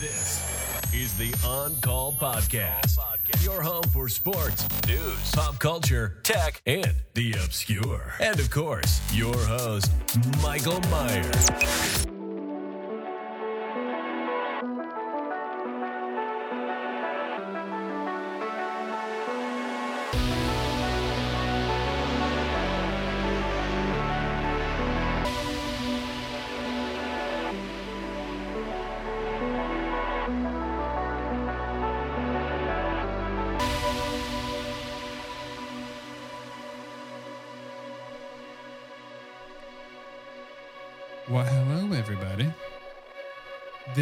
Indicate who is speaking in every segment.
Speaker 1: This is the On Call Podcast, your home for sports, news, pop culture, tech, and the obscure. And of course, your host, Michael Myers.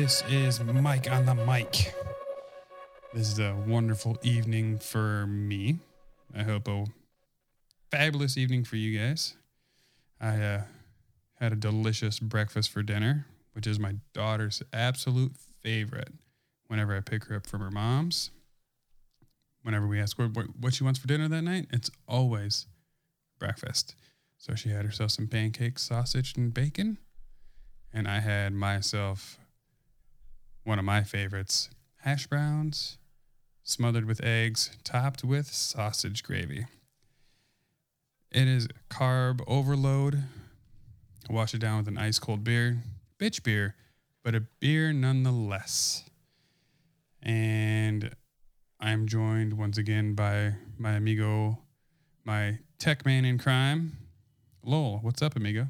Speaker 2: This is Mike on the mic. This is a wonderful evening for me. I hope a fabulous evening for you guys. I uh, had a delicious breakfast for dinner, which is my daughter's absolute favorite. Whenever I pick her up from her mom's, whenever we ask her what, what she wants for dinner that night, it's always breakfast. So she had herself some pancakes, sausage, and bacon and I had myself one of my favorites hash browns smothered with eggs, topped with sausage gravy. It is carb overload. Wash it down with an ice cold beer, bitch beer, but a beer nonetheless. And I'm joined once again by my amigo, my tech man in crime, Lowell. What's up, amigo?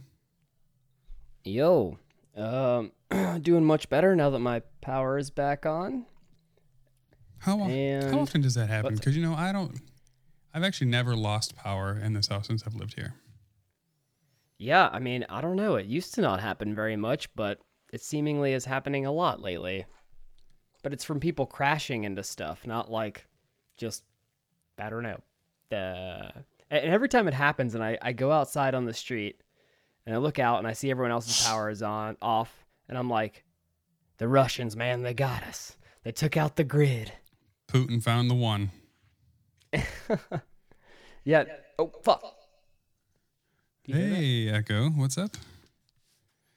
Speaker 3: Yo, um, doing much better now that my power is back on.
Speaker 2: How, how often does that happen? Because you know, I don't. I've actually never lost power in this house since I've lived here.
Speaker 3: Yeah, I mean, I don't know. It used to not happen very much, but it seemingly is happening a lot lately. But it's from people crashing into stuff, not like just I don't know. The and every time it happens, and I I go outside on the street, and I look out and I see everyone else's power is on off, and I'm like, the Russians, man, they got us. They took out the grid.
Speaker 2: Putin found the one.
Speaker 3: Yeah. Oh fuck. Do you hear that?
Speaker 2: Hey, Echo, what's up?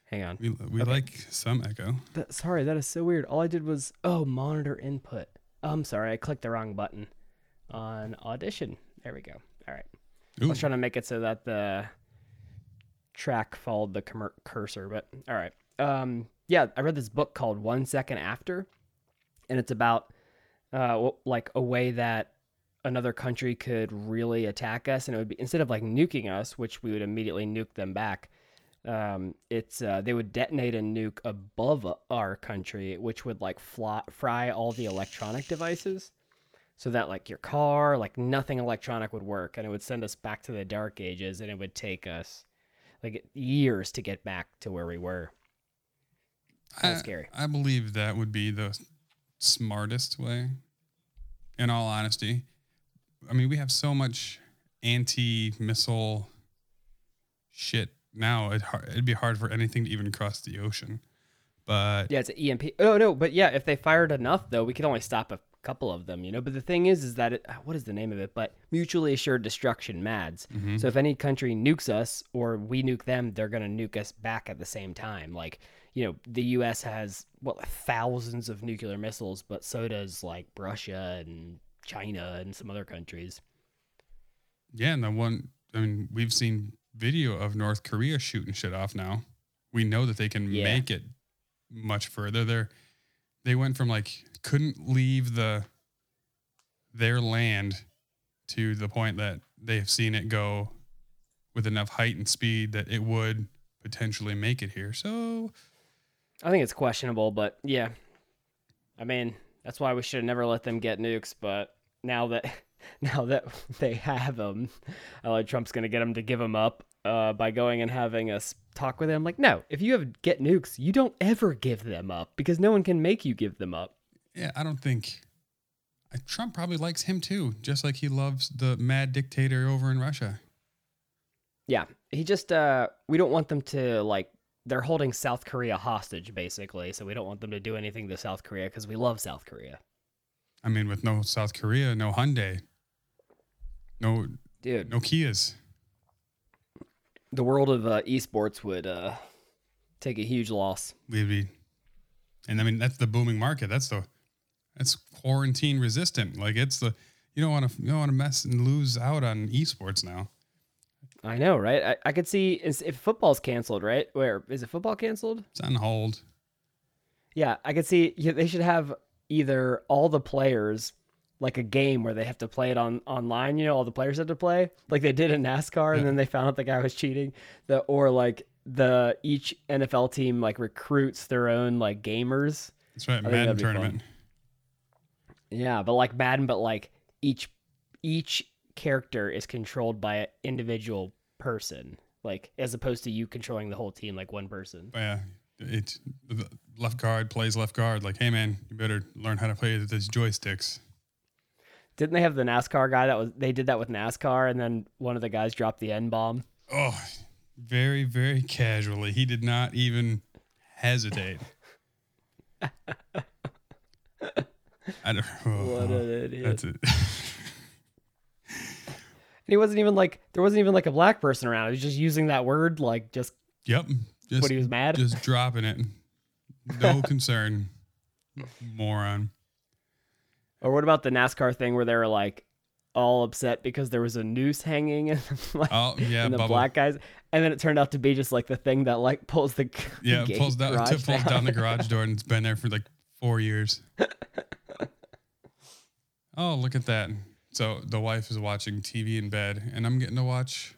Speaker 3: Hang on.
Speaker 2: We we
Speaker 3: Okay.
Speaker 2: like some Echo.
Speaker 3: That, sorry, that is so weird. All I did was oh monitor input. Oh, I'm sorry, I clicked the wrong button on audition. There we go. All right.
Speaker 2: Ooh.
Speaker 3: I was trying to make it so that the track followed the commer- cursor, but all right. Um, yeah, I read this book called One Second After, and it's about uh, like a way that another country could really attack us, and it would be instead of like nuking us, which we would immediately nuke them back. Um, it's uh, they would detonate a nuke above our country, which would like fly, fry all the electronic devices so that like your car like nothing electronic would work and it would send us back to the dark ages and it would take us like years to get back to where we were
Speaker 2: I,
Speaker 3: scary.
Speaker 2: I believe that would be the smartest way. In all honesty, I mean, we have so much anti-missile shit now. It it'd be hard for anything to even cross the ocean. But
Speaker 3: yeah it's an emp oh no but yeah if they fired enough though we could only stop a couple of them you know but the thing is is that it ah, what is the name of it but mutually assured destruction mads
Speaker 2: Mhm.
Speaker 3: so if any country nukes us or we nuke them they're going to nuke us back at the same time like you know the us has what thousands of nuclear missiles but so does like russia and china and some other countries
Speaker 2: Yeah, and the one I mean, we've seen video of North Korea shooting shit off now. We know that they can
Speaker 3: Yeah.
Speaker 2: make it much further. They're they went from like couldn't leave the their land to the point that they've seen it go with enough height and speed that it would potentially make it here. So
Speaker 3: I think it's questionable, but yeah. I mean, that's why we should have never let them get nukes. But now that now that they have them, uh, Trump's gonna get them to give them up uh, by going and having us talk with them. Like, no, if you have get nukes, you don't ever give them up because no one can make you give them up.
Speaker 2: yeah, I don't think uh, Trump probably likes him too, just like he loves the mad dictator over in Russia.
Speaker 3: Yeah, he just uh, we don't want them to like. They're holding South Korea hostage, basically. So we don't want them to do anything to South Korea because we love South Korea.
Speaker 2: I mean, with no South Korea, no Hyundai, no
Speaker 3: Dude,
Speaker 2: no Kias.
Speaker 3: the world of uh, esports would uh, take a huge loss.
Speaker 2: We'd be And I mean, that's the booming market. That's the that's quarantine resistant. Like it's the you don't want to you don't want to mess and lose out on esports now.
Speaker 3: I know, right? I, I could see is- if football's canceled, right? Where is it? Football canceled?
Speaker 2: It's on hold.
Speaker 3: Yeah, I could see yeah, they should have either all the players like a game where they have to play it on online. You know, all the players have to play like they did in NASCAR, and then they found out the guy was cheating. The or like the each NFL team like recruits their own like gamers.
Speaker 2: That's right. Madden
Speaker 3: that'd fun.
Speaker 2: tournament.
Speaker 3: Yeah, but like Madden, but like each each character is controlled by an individual person, like as opposed to you controlling the whole team like one person.
Speaker 2: Yeah, it the left guard plays left guard. Like, hey man, you better learn how to play with these joysticks.
Speaker 3: Didn't they have the NASCAR guy that was they did that with NASCAR and then one of the guys dropped the N bomb?
Speaker 2: Oh, very very casually. He did not even hesitate. I don't. Know.
Speaker 3: What an idiot.
Speaker 2: That's it.
Speaker 3: He wasn't even like there wasn't even like a black person around. He was just using that word like just
Speaker 2: Yep. Just,
Speaker 3: when he was mad.
Speaker 2: just dropping it. No concern. Moron.
Speaker 3: or what about the NASCAR thing where they were like all upset because there was a noose hanging and like
Speaker 2: Oh yeah,
Speaker 3: and the
Speaker 2: Bubba.
Speaker 3: black guys and then it turned out to be just like the thing that like pulls the
Speaker 2: Yeah,
Speaker 3: gate
Speaker 2: pulls down pulls down the garage door and it's been there for like four years. oh, look at that. So the wife is watching TV in bed and I'm getting to watch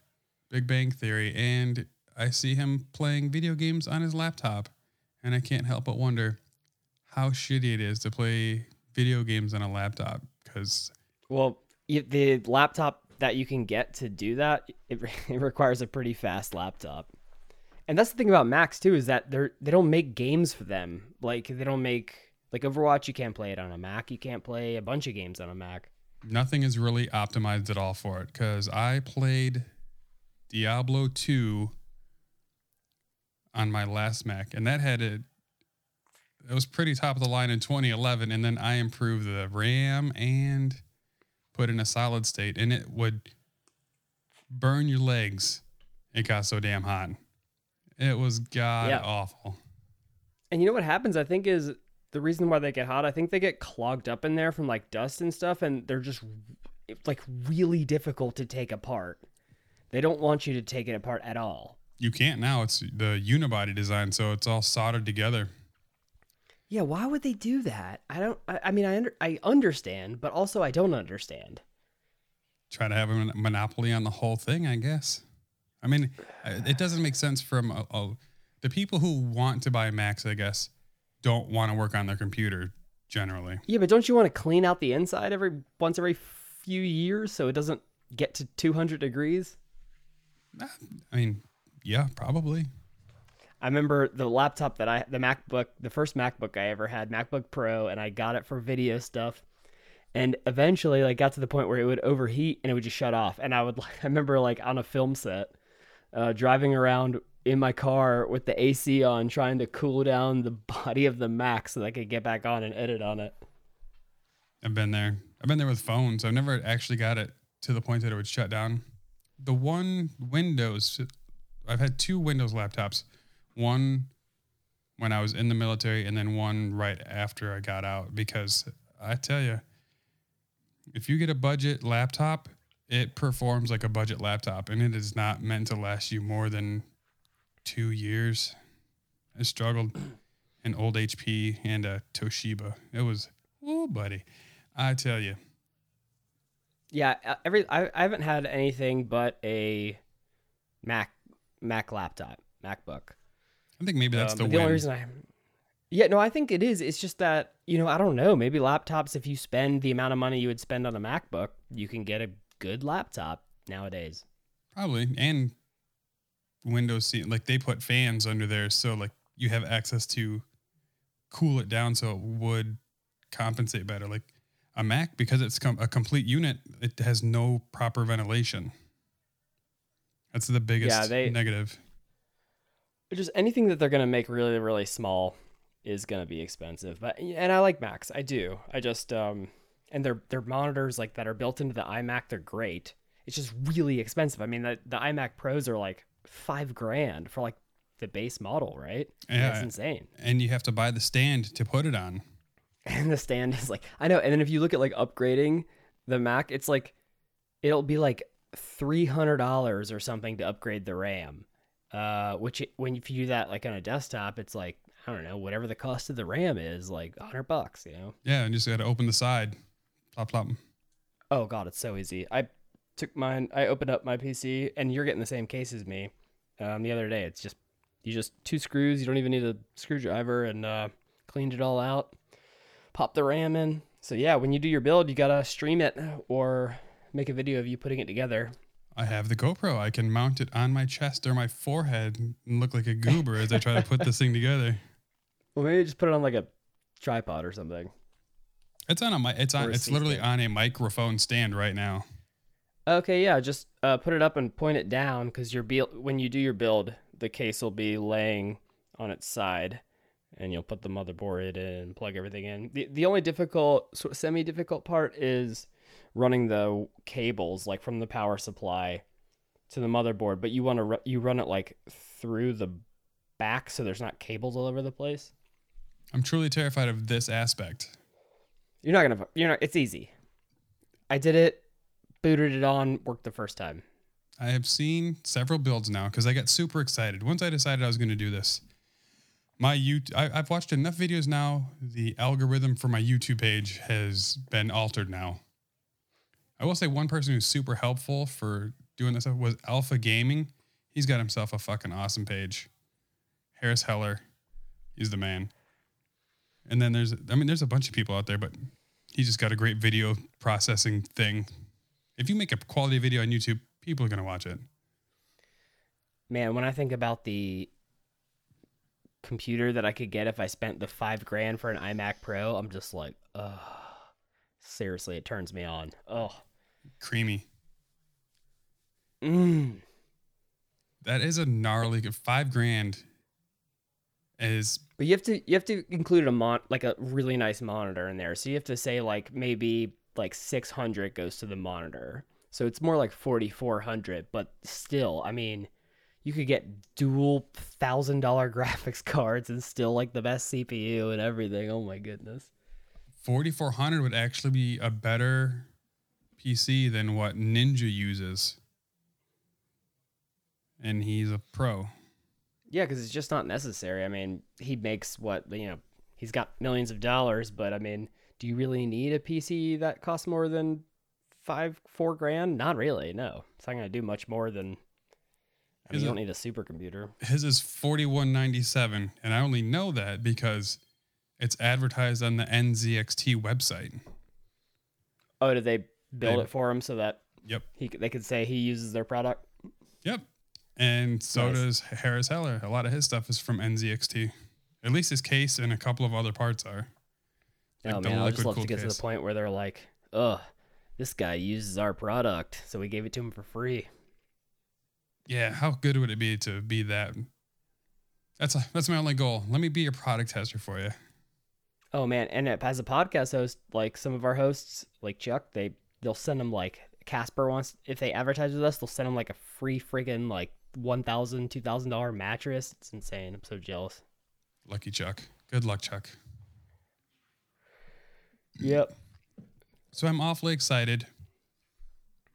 Speaker 2: Big Bang Theory and I see him playing video games on his laptop and I can't help but wonder how shitty it is to play video games on a laptop because
Speaker 3: Well, the laptop that you can get to do that, it, it requires a pretty fast laptop. And that's the thing about Macs too is that they're they don't make games for them. Like they don't make like Overwatch. You can't play it on a Mac. You can't play a bunch of games on a Mac.
Speaker 2: Nothing is really optimized at all for it because I played Diablo 2 on my last Mac and that had it. it was pretty top of the line in 2011 and then I improved the RAM and put in a solid state and it would burn your legs. It got so damn hot. It was god
Speaker 3: Yeah.
Speaker 2: awful.
Speaker 3: And you know what happens? I think is the reason why they get hot. I think they get clogged up in there from like dust and stuff, and they're just like really difficult to take apart. They don't want you to take it apart at all.
Speaker 2: You can't now. It's the unibody design so it's all soldered together.
Speaker 3: Yeah, why would they do that? I don't. I, I mean, I under, I understand, but also I don't understand.
Speaker 2: try to have a monopoly on the whole thing, I guess. I mean, it doesn't make sense from a, a, the people who want to buy Macs, I guess, don't want to work on their computer generally.
Speaker 3: Yeah, but don't you want to clean out the inside every once every few years so it doesn't get to 200 degrees?
Speaker 2: I mean, yeah, probably.
Speaker 3: I remember the laptop that I, the MacBook, the first MacBook I ever had, MacBook Pro, and I got it for video stuff. And eventually, like, got to the point where it would overheat and it would just shut off. And I would, I remember, like, on a film set, uh, driving around in my car with the AC on, trying to cool down the body of the Mac so that I could get back on and edit on it.
Speaker 2: I've been there. I've been there with phones. I've never actually got it to the point that it would shut down. The one Windows, I've had two Windows laptops. One when I was in the military, and then one right after I got out. Because I tell you, if you get a budget laptop, it performs like a budget laptop, and it is not meant to last you more than two years. I struggled an old HP and a Toshiba. It was, oh, buddy. I tell you,
Speaker 3: Yeah, uh, every I, I haven't had anything but a Mac Mac laptop, MacBook.
Speaker 2: I think maybe that's
Speaker 3: Um,
Speaker 2: the
Speaker 3: but
Speaker 2: win.
Speaker 3: only reason I Yeah, no, I think it is. It's just that, you know, I don't know. Maybe laptops if you spend the amount of money you would spend on a MacBook, you can get a good laptop nowadays.
Speaker 2: Probably. And Windows, seat- like they put fans under there. So, like, you have access to cool it down so it would compensate better. Like a Mac, because it's com- a complete unit, it has no proper ventilation. That's the biggest
Speaker 3: they-
Speaker 2: negative.
Speaker 3: Just anything that they're going to make really really small is going to be expensive. But and I like Macs. I do. I just um and their their monitors like that are built into the iMac, they're great. It's just really expensive. I mean, the the iMac Pros are like 5 grand for like the base model, right?
Speaker 2: Yeah.
Speaker 3: That's insane.
Speaker 2: And you have to buy the stand to put it on.
Speaker 3: And the stand is like I know. And then if you look at like upgrading the Mac, it's like it'll be like three hundred dollars or something to upgrade the RAM. Uh, which it- when if you do that like on a desktop, it's like I don't know whatever the cost of the RAM is, like hundred bucks. You know.
Speaker 2: Yeah, and you just got to open the side. Plop, plop.
Speaker 3: Oh god, it's so easy. I took mine. I opened up my PC, and you're getting the same case as me. Um, the other day, it's just you just two screws. You don't even need a screwdriver, and uh, cleaned it all out. Pop the RAM in. So yeah, when you do your build, you gotta stream it or make a video of you putting it together.
Speaker 2: I have the GoPro. I can mount it on my chest or my forehead and look like a goober as I try to put this thing together.
Speaker 3: Well, maybe just put it on like a tripod or something.
Speaker 2: It's on a mi- it's on it's literally on a microphone stand right now.
Speaker 3: Okay, yeah, just uh, put it up and point it down because your build when you do your build, the case will be laying on its side, and you'll put the motherboard in and plug everything in. the The only difficult, sort of semi difficult part is running the cables like from the power supply to the motherboard, but you want to ru- you run it like through the back so there's not cables all over the place.
Speaker 2: I'm truly terrified of this aspect.
Speaker 3: You're not gonna, you're not. It's easy. I did it, booted it on, worked the first time.
Speaker 2: I have seen several builds now because I got super excited. Once I decided I was going to do this, my YouTube, I, I've watched enough videos now. The algorithm for my YouTube page has been altered now. I will say one person who's super helpful for doing this was Alpha Gaming. He's got himself a fucking awesome page. Harris Heller, he's the man. And then there's, I mean, there's a bunch of people out there, but he's just got a great video processing thing. If you make a quality video on YouTube, people are going to watch it.
Speaker 3: Man, when I think about the computer that I could get if I spent the five grand for an iMac Pro, I'm just like, ugh. Seriously, it turns me on. Oh,
Speaker 2: Creamy.
Speaker 3: mm.
Speaker 2: That is a gnarly five grand is
Speaker 3: but you have to you have to include a mon like a really nice monitor in there. So you have to say like maybe like 600 goes to the monitor. So it's more like 4400, but still, I mean, you could get dual thousand dollar graphics cards and still like the best CPU and everything. Oh my goodness.
Speaker 2: 4400 would actually be a better PC than what Ninja uses. And he's a pro.
Speaker 3: Yeah, because it's just not necessary. I mean, he makes what you know. He's got millions of dollars, but I mean, do you really need a PC that costs more than five, four grand? Not really. No, it's not going to do much more than. I mean, you don't need a supercomputer.
Speaker 2: His is 4197 and I only know that because it's advertised on the NZXT website.
Speaker 3: Oh, did they build
Speaker 2: They-
Speaker 3: it for him so that
Speaker 2: Yep.
Speaker 3: he they could say he uses their product?
Speaker 2: Yep. And so
Speaker 3: Nice.
Speaker 2: does Harris Heller. A lot of his stuff is from NZXT. At least his case and a couple of other parts are. Like
Speaker 3: oh man, I would just love to get to the point where they're like, "Ugh, this guy uses our product, so we gave it to him for free."
Speaker 2: Yeah, how good would it be to be that? That's a, that's my only goal. Let me be your product tester for you.
Speaker 3: Oh man, and as a podcast host, like some of our hosts, like Chuck, they they'll send them like Casper wants if they advertise with us, they'll send them like a free friggin' like one thousand, two thousand dollar mattress. It's insane. I'm so jealous.
Speaker 2: Lucky Chuck. Good luck, Chuck.
Speaker 3: Yep.
Speaker 2: So I'm awfully excited.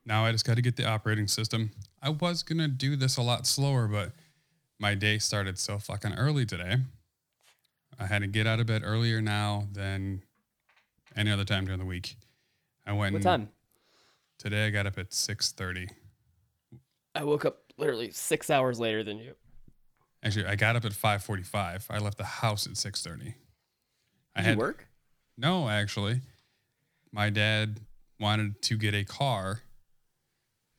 Speaker 2: Now I just got to get the operating system. I was going to do this a lot slower, but my day started so fucking early today. I had to get out of bed earlier now than any other time during the week. I went
Speaker 3: What time?
Speaker 2: Today I got up at 6:30.
Speaker 3: I woke up literally six hours later than you.
Speaker 2: Actually, I got up at 5:45. I left the house at 6:30. I
Speaker 3: Did
Speaker 2: had
Speaker 3: work?
Speaker 2: No, actually. My dad wanted to get a car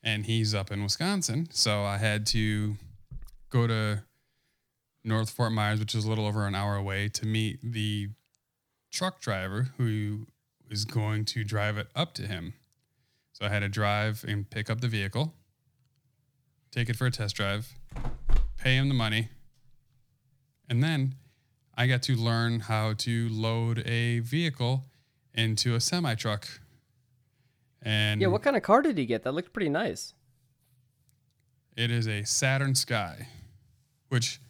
Speaker 2: and he's up in Wisconsin. So I had to go to North Fort Myers, which is a little over an hour away, to meet the truck driver who is going to drive it up to him. So I had to drive and pick up the vehicle, take it for a test drive, pay him the money, and then I got to learn how to load a vehicle into a semi truck. And
Speaker 3: Yeah. What kind of car did he get? That looked pretty nice.
Speaker 2: it is a Saturn Sky, which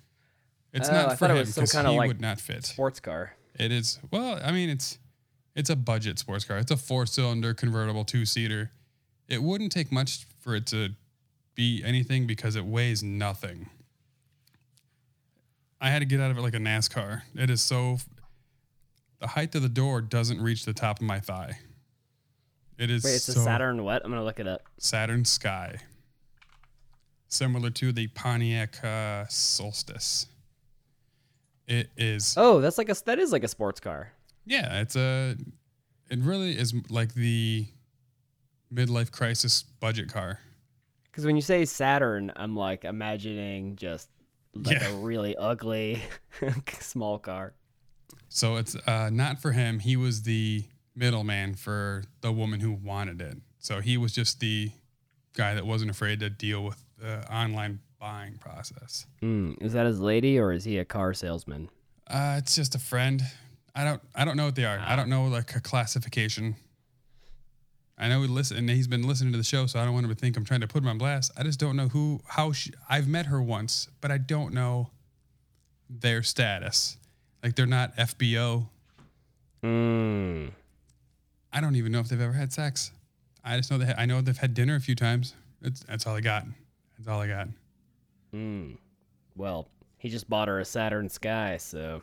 Speaker 2: It's
Speaker 3: Oh,
Speaker 2: not
Speaker 3: I
Speaker 2: for him because he
Speaker 3: like
Speaker 2: would not fit.
Speaker 3: Sports car.
Speaker 2: It is well, I mean, it's it's a budget sports car. It's a four cylinder convertible two seater. It wouldn't take much for it to be anything because it weighs nothing. I had to get out of it like a NASCAR. It is so the height of the door doesn't reach the top of my thigh. It is
Speaker 3: Wait, it's
Speaker 2: so
Speaker 3: a Saturn what? I'm gonna look it up.
Speaker 2: Saturn Sky. Similar to the Pontiac uh, Solstice. It is
Speaker 3: Oh, that's like a that is like a sports car.
Speaker 2: yeah, it's a. It really is like the midlife crisis budget car.
Speaker 3: Because when you say Saturn, I'm like imagining just like
Speaker 2: Yeah.
Speaker 3: a really ugly small car.
Speaker 2: So it's uh, not for him. He was the middleman for the woman who wanted it. So he was just the guy that wasn't afraid to deal with the online buying process.
Speaker 3: Mm, is that his lady or is he a car salesman?
Speaker 2: Uh, it's just a friend. I don't. I don't know what they are. I don't know like a classification. I know he listen, and he's been listening to the show, so I don't want him to think I'm trying to put him on blast. I just don't know who, how she. I've met her once, but I don't know their status. Like they're not FBO.
Speaker 3: Mm.
Speaker 2: I don't even know if they've ever had sex. I just know they. I know they've had dinner a few times. That's that's all I got. That's all I got.
Speaker 3: Mm. Well, he just bought her a Saturn Sky, so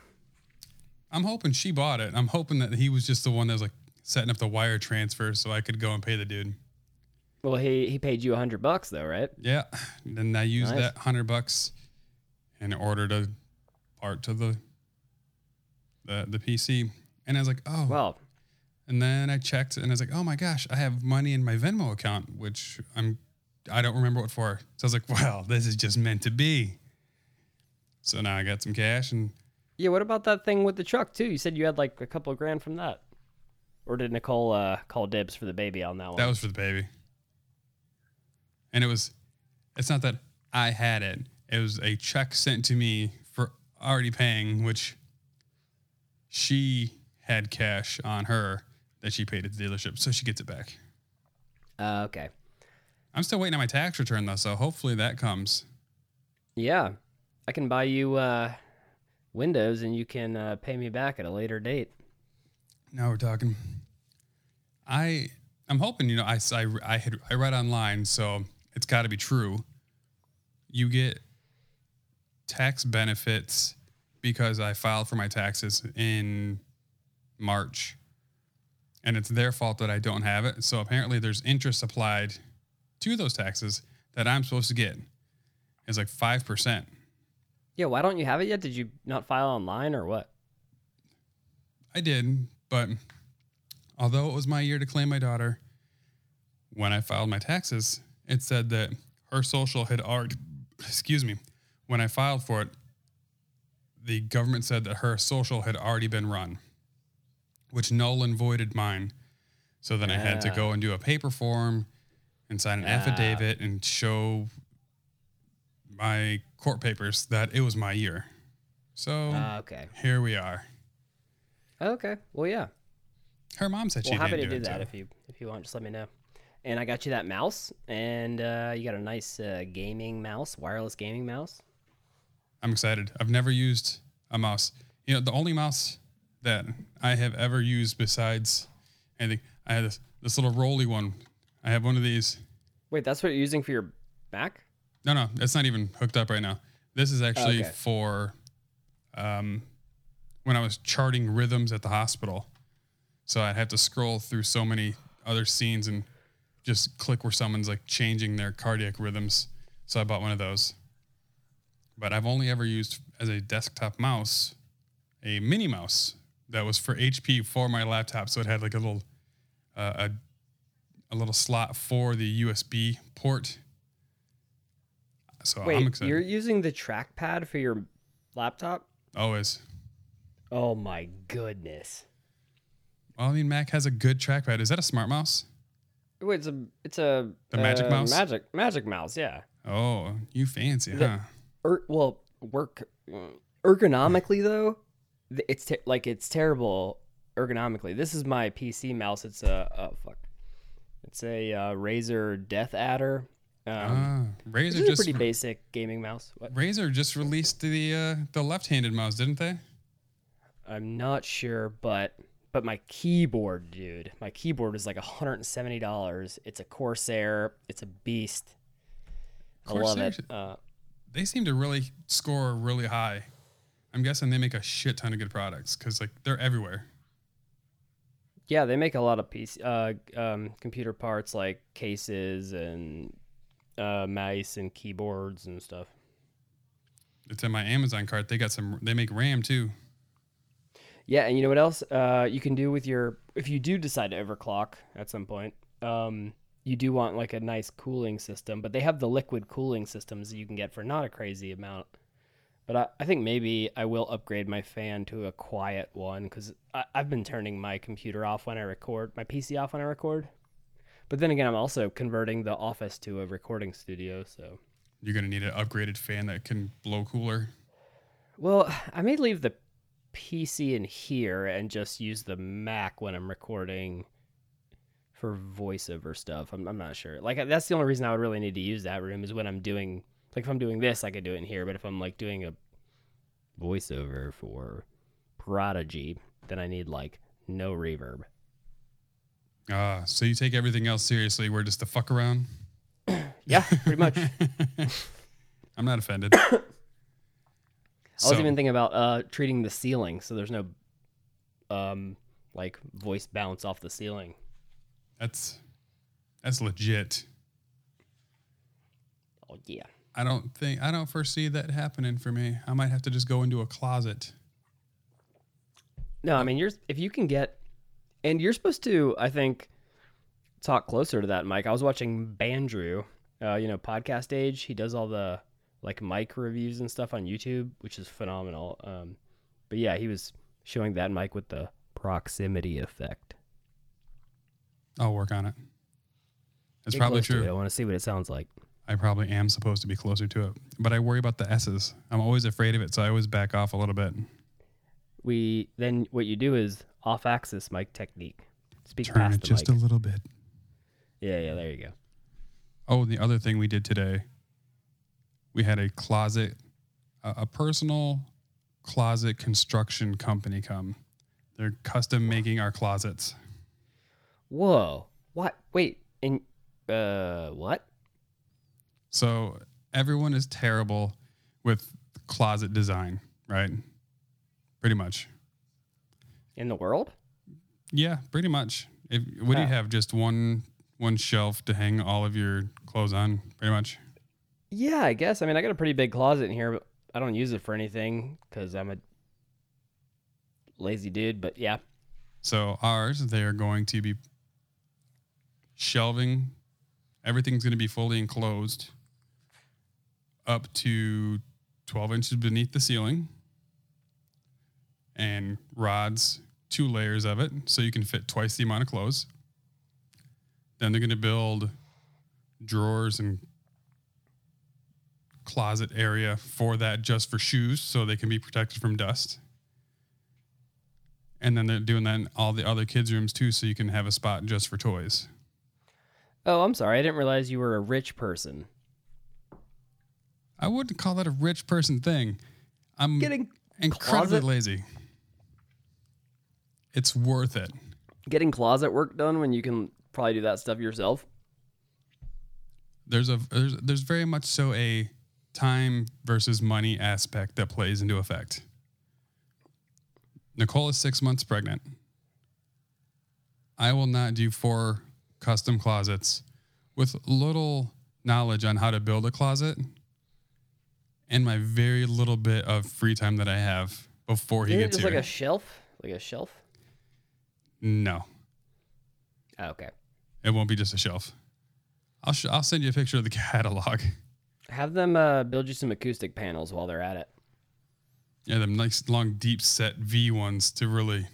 Speaker 2: I'm hoping she bought it. I'm hoping that he was just the one that was like setting up the wire transfer so I could go and pay the dude.
Speaker 3: well he he paid you a hundred bucks though, right?
Speaker 2: Yeah. Then I used
Speaker 3: Nice.
Speaker 2: that hundred bucks and ordered a part to the the the PC. And I was like, oh.
Speaker 3: Well,
Speaker 2: And then I checked and I was like, oh my gosh, I have money in my Venmo account, which I'm I don't remember what for. So I was like, well, this is just meant to be. So now I got some cash and
Speaker 3: yeah. What about that thing with the truck too? You said you had like a couple of grand from that, or did Nicole uh, call dibs for the baby on that one?
Speaker 2: that was for the baby. And it was it's not that I had it. It was a check sent to me for already paying, which she had cash on her that she paid at the dealership, so she gets it back.
Speaker 3: uh, okay.
Speaker 2: I'm still waiting on my tax return though, so hopefully that comes.
Speaker 3: Yeah, I can buy you uh, Windows and you can uh, pay me back at a later date.
Speaker 2: Now we're talking. I I'm hoping you know I I, I had I read online, so it's got to be true. You get tax benefits because I filed for my taxes in March, and it's their fault that I don't have it. So apparently, there's interest applied to those taxes that I'm supposed to get. It's like five percent.
Speaker 3: Yeah, why don't you have it yet? Did you not file online or what?
Speaker 2: I did, but although it was my year to claim my daughter, when I filed my taxes, it said that her social had already, excuse me, when I filed for it, the government said that her social had already been run, which null and voided mine. So then I had to go and do a paper form and sign an
Speaker 3: Ah.
Speaker 2: affidavit and show my court papers that it was my year. So
Speaker 3: Uh, okay.
Speaker 2: here we are.
Speaker 3: Okay. Well, yeah.
Speaker 2: Her mom said she
Speaker 3: Well, happy
Speaker 2: didn't
Speaker 3: to
Speaker 2: do,
Speaker 3: that
Speaker 2: too.
Speaker 3: if you if you want. Just let me know. And I got you that mouse, and uh, you got a nice uh, gaming mouse, wireless gaming mouse.
Speaker 2: I'm excited. I've never used a mouse. You know, the only mouse that I have ever used besides anything, I had this this little rolly one. I have one of these.
Speaker 3: Wait, that's what you're using for your Mac?
Speaker 2: No, no, it's not even hooked up right now. This is actually
Speaker 3: Okay.
Speaker 2: for um, when I was charting rhythms at the hospital. So I'd have to scroll through so many other scenes and just click where someone's like changing their cardiac rhythms. So I bought one of those. But I've only ever used as a desktop mouse a mini mouse that was for HP for my laptop. So it had like a little uh, a a little slot for the USB port. So
Speaker 3: Wait,
Speaker 2: I'm excited.
Speaker 3: you're using the trackpad for your laptop?
Speaker 2: Always.
Speaker 3: Oh my goodness!
Speaker 2: Well, I mean, Mac has a good trackpad. Is that a smart mouse?
Speaker 3: Wait, it's a it's a
Speaker 2: The Magic
Speaker 3: uh,
Speaker 2: Mouse?
Speaker 3: Magic Magic Mouse, yeah.
Speaker 2: Oh, you fancy,
Speaker 3: The-
Speaker 2: huh?
Speaker 3: Er, well, work ergonomically though, it's te- like it's terrible ergonomically. This is my PC mouse. It's a oh fuck, it's a uh, Razer Death Adder, Um,
Speaker 2: Ah, Razer just
Speaker 3: pretty basic gaming mouse. What?
Speaker 2: Razer just released the uh, the left-handed mouse, didn't they?
Speaker 3: I'm not sure, but but my keyboard, dude, my keyboard is like $170. It's a Corsair. It's a beast. I love it. Uh,
Speaker 2: They seem to really score really high. I'm guessing they make a shit ton of good products because like they're everywhere.
Speaker 3: yeah, they make a lot of PC, uh, um, computer parts like cases and uh, mice and keyboards and stuff.
Speaker 2: It's in my Amazon cart. They got some. They make RAM too.
Speaker 3: Yeah, and you know what else uh, you can do with your if you do decide to overclock at some point. Um, you do want like a nice cooling system, but they have the liquid cooling systems that you can get for not a crazy amount. But I, I think maybe I will upgrade my fan to a quiet one because I've been turning my computer off when I record, my PC off when I record. But then again, I'm also converting the office to a recording studio, so.
Speaker 2: You're gonna need an upgraded fan that can blow cooler.
Speaker 3: Well, I may leave the PC in here and just use the Mac when I'm recording for voiceover stuff. I'm, I'm not sure. Like that's the only reason I would really need to use that room is when I'm doing like if I'm doing this, I could do it in here. But if I'm like doing a voiceover for Prodigy, then I need like no reverb.
Speaker 2: Ah, so you take everything else seriously. We're just the fuck around.
Speaker 3: Yeah, pretty much.
Speaker 2: I'm not offended.
Speaker 3: I was
Speaker 2: So-
Speaker 3: even thinking about uh treating the ceiling so there's no um like voice bounce off the ceiling.
Speaker 2: That's that's legit.
Speaker 3: Oh yeah.
Speaker 2: I don't think I don't foresee that happening for me. I might have to just go into a closet.
Speaker 3: No, I mean you're if you can get and you're supposed to, I think, talk closer to that, Mike. I was watching Bandrew, uh, you know, Podcastage. He does all the like mic reviews and stuff on YouTube, which is phenomenal. Um, but yeah, he was showing that mic with the proximity effect.
Speaker 2: I'll work on it. It's
Speaker 3: Get
Speaker 2: probably true.
Speaker 3: I want to see what it sounds like.
Speaker 2: I probably am supposed to be closer to it, but I worry about the S's. I'm always afraid of it, so I always back off a little bit.
Speaker 3: We then what you do is off-axis mic technique. Speak
Speaker 2: Turn
Speaker 3: past
Speaker 2: it
Speaker 3: the
Speaker 2: just
Speaker 3: mic.
Speaker 2: a little bit.
Speaker 3: yeah, yeah. There you go.
Speaker 2: Oh, the other thing we did today, we had a closet, a, a personal closet construction company come. They're custom making our closets.
Speaker 3: Whoa! What? Wait. And uh, what?
Speaker 2: So everyone is terrible with closet design, right? Pretty much.
Speaker 3: In the world?
Speaker 2: Yeah, pretty much. If, do you have? Just one one shelf to hang all of your clothes on, pretty much.
Speaker 3: Yeah, I guess. I mean, I got a pretty big closet in here, but I don't use it for anything because I'm a lazy dude. But yeah,
Speaker 2: So ours, they are going to be shelving. Everything's going to be fully enclosed up to 12 inches beneath the ceiling and rods, two layers of it, so you can fit twice the amount of clothes. Then they're going to build drawers and closet area for that just for shoes so they can be protected from dust. And then they're doing that in all the other kids' rooms too, so you can have a spot just for toys.
Speaker 3: Oh, I'm sorry. I didn't realize you were a rich person.
Speaker 2: I wouldn't call that a rich person thing. I'm
Speaker 3: Getting
Speaker 2: incredibly
Speaker 3: closet-
Speaker 2: lazy. It's worth it.
Speaker 3: getting closet work done when you can probably do that stuff yourself.
Speaker 2: There's a there's there's very much so a time versus money aspect that plays into effect. Nicole is six months pregnant. I will not do four custom closets with little knowledge on how to build a closet and my very little bit of free time that I have before he
Speaker 3: Isn't it
Speaker 2: gets
Speaker 3: just
Speaker 2: here.
Speaker 3: like a shelf? Like a shelf?
Speaker 2: no,
Speaker 3: Oh, okay.
Speaker 2: it won't be just a shelf. I'll sh- I'll send you a picture of the catalog.
Speaker 3: Have them uh, build you some acoustic panels while they're at it.
Speaker 2: Yeah, them nice long deep set V ones to really.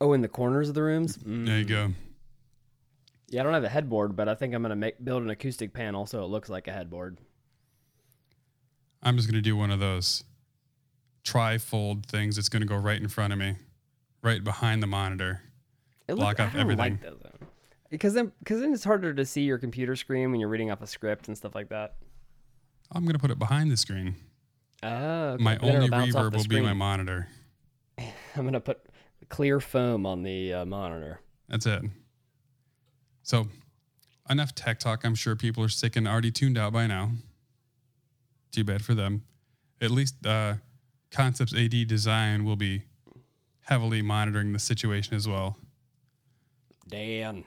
Speaker 3: Oh, in the corners of the rooms.
Speaker 2: There you
Speaker 3: Mm.
Speaker 2: go.
Speaker 3: Yeah, I don't have a headboard, but I think I'm gonna make build an acoustic panel so it looks like a headboard.
Speaker 2: I'm just gonna do one of those tri-fold things. It's gonna go right in front of me, right behind the monitor.
Speaker 3: It
Speaker 2: Block
Speaker 3: I
Speaker 2: off everything.
Speaker 3: Like. Because then, because then it's harder to see your computer screen when you're reading off a script and stuff like that.
Speaker 2: I'm gonna put it behind the screen.
Speaker 3: Oh, okay.
Speaker 2: my
Speaker 3: then
Speaker 2: only reverb will be my monitor.
Speaker 3: I'm gonna put clear foam on the uh, monitor.
Speaker 2: That's it. So, enough tech talk. I'm sure people are sick and already tuned out by now. Too bad for them. At least uh, Concepts AD Design will be heavily monitoring the situation as well.
Speaker 3: Dan.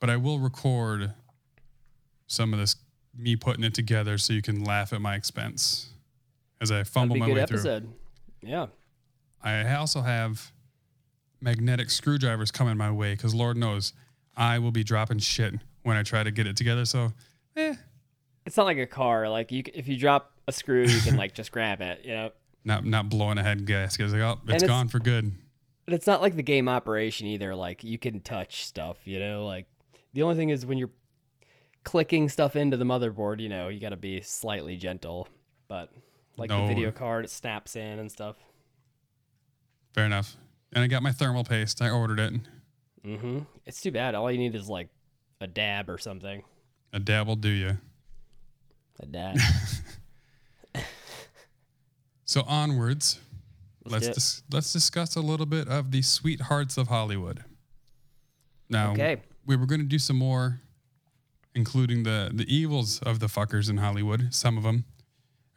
Speaker 2: But I will record some of this, me putting it together, so you can laugh at my expense as I fumble my way
Speaker 3: episode. Yeah.
Speaker 2: I also have magnetic screwdrivers coming my way because Lord knows I will be dropping shit when I try to get it together. So, eh,
Speaker 3: It's not like a car. Like you, if you drop a screw, you can like just grab it. You know.
Speaker 2: not not blowing a head gasket. It's like, oh, it's
Speaker 3: it's-
Speaker 2: gone for good.
Speaker 3: But it's not like the game operation either. Like you can touch stuff. You know. Like the only thing is when you're clicking stuff into the motherboard, you know, you got to be slightly gentle. But like
Speaker 2: No.
Speaker 3: the video card, it snaps in and stuff.
Speaker 2: Fair enough. And I got my thermal paste. I ordered it.
Speaker 3: Mm-hmm. It's too bad. All you need is like a dab or something.
Speaker 2: A dab will do you.
Speaker 3: A dab.
Speaker 2: So onwards,
Speaker 3: Let's
Speaker 2: let's dis- let's discuss a little bit of the sweethearts of Hollywood. Now,
Speaker 3: Okay.
Speaker 2: we were going to do some more, including the the evils of the fuckers in Hollywood. Some of them,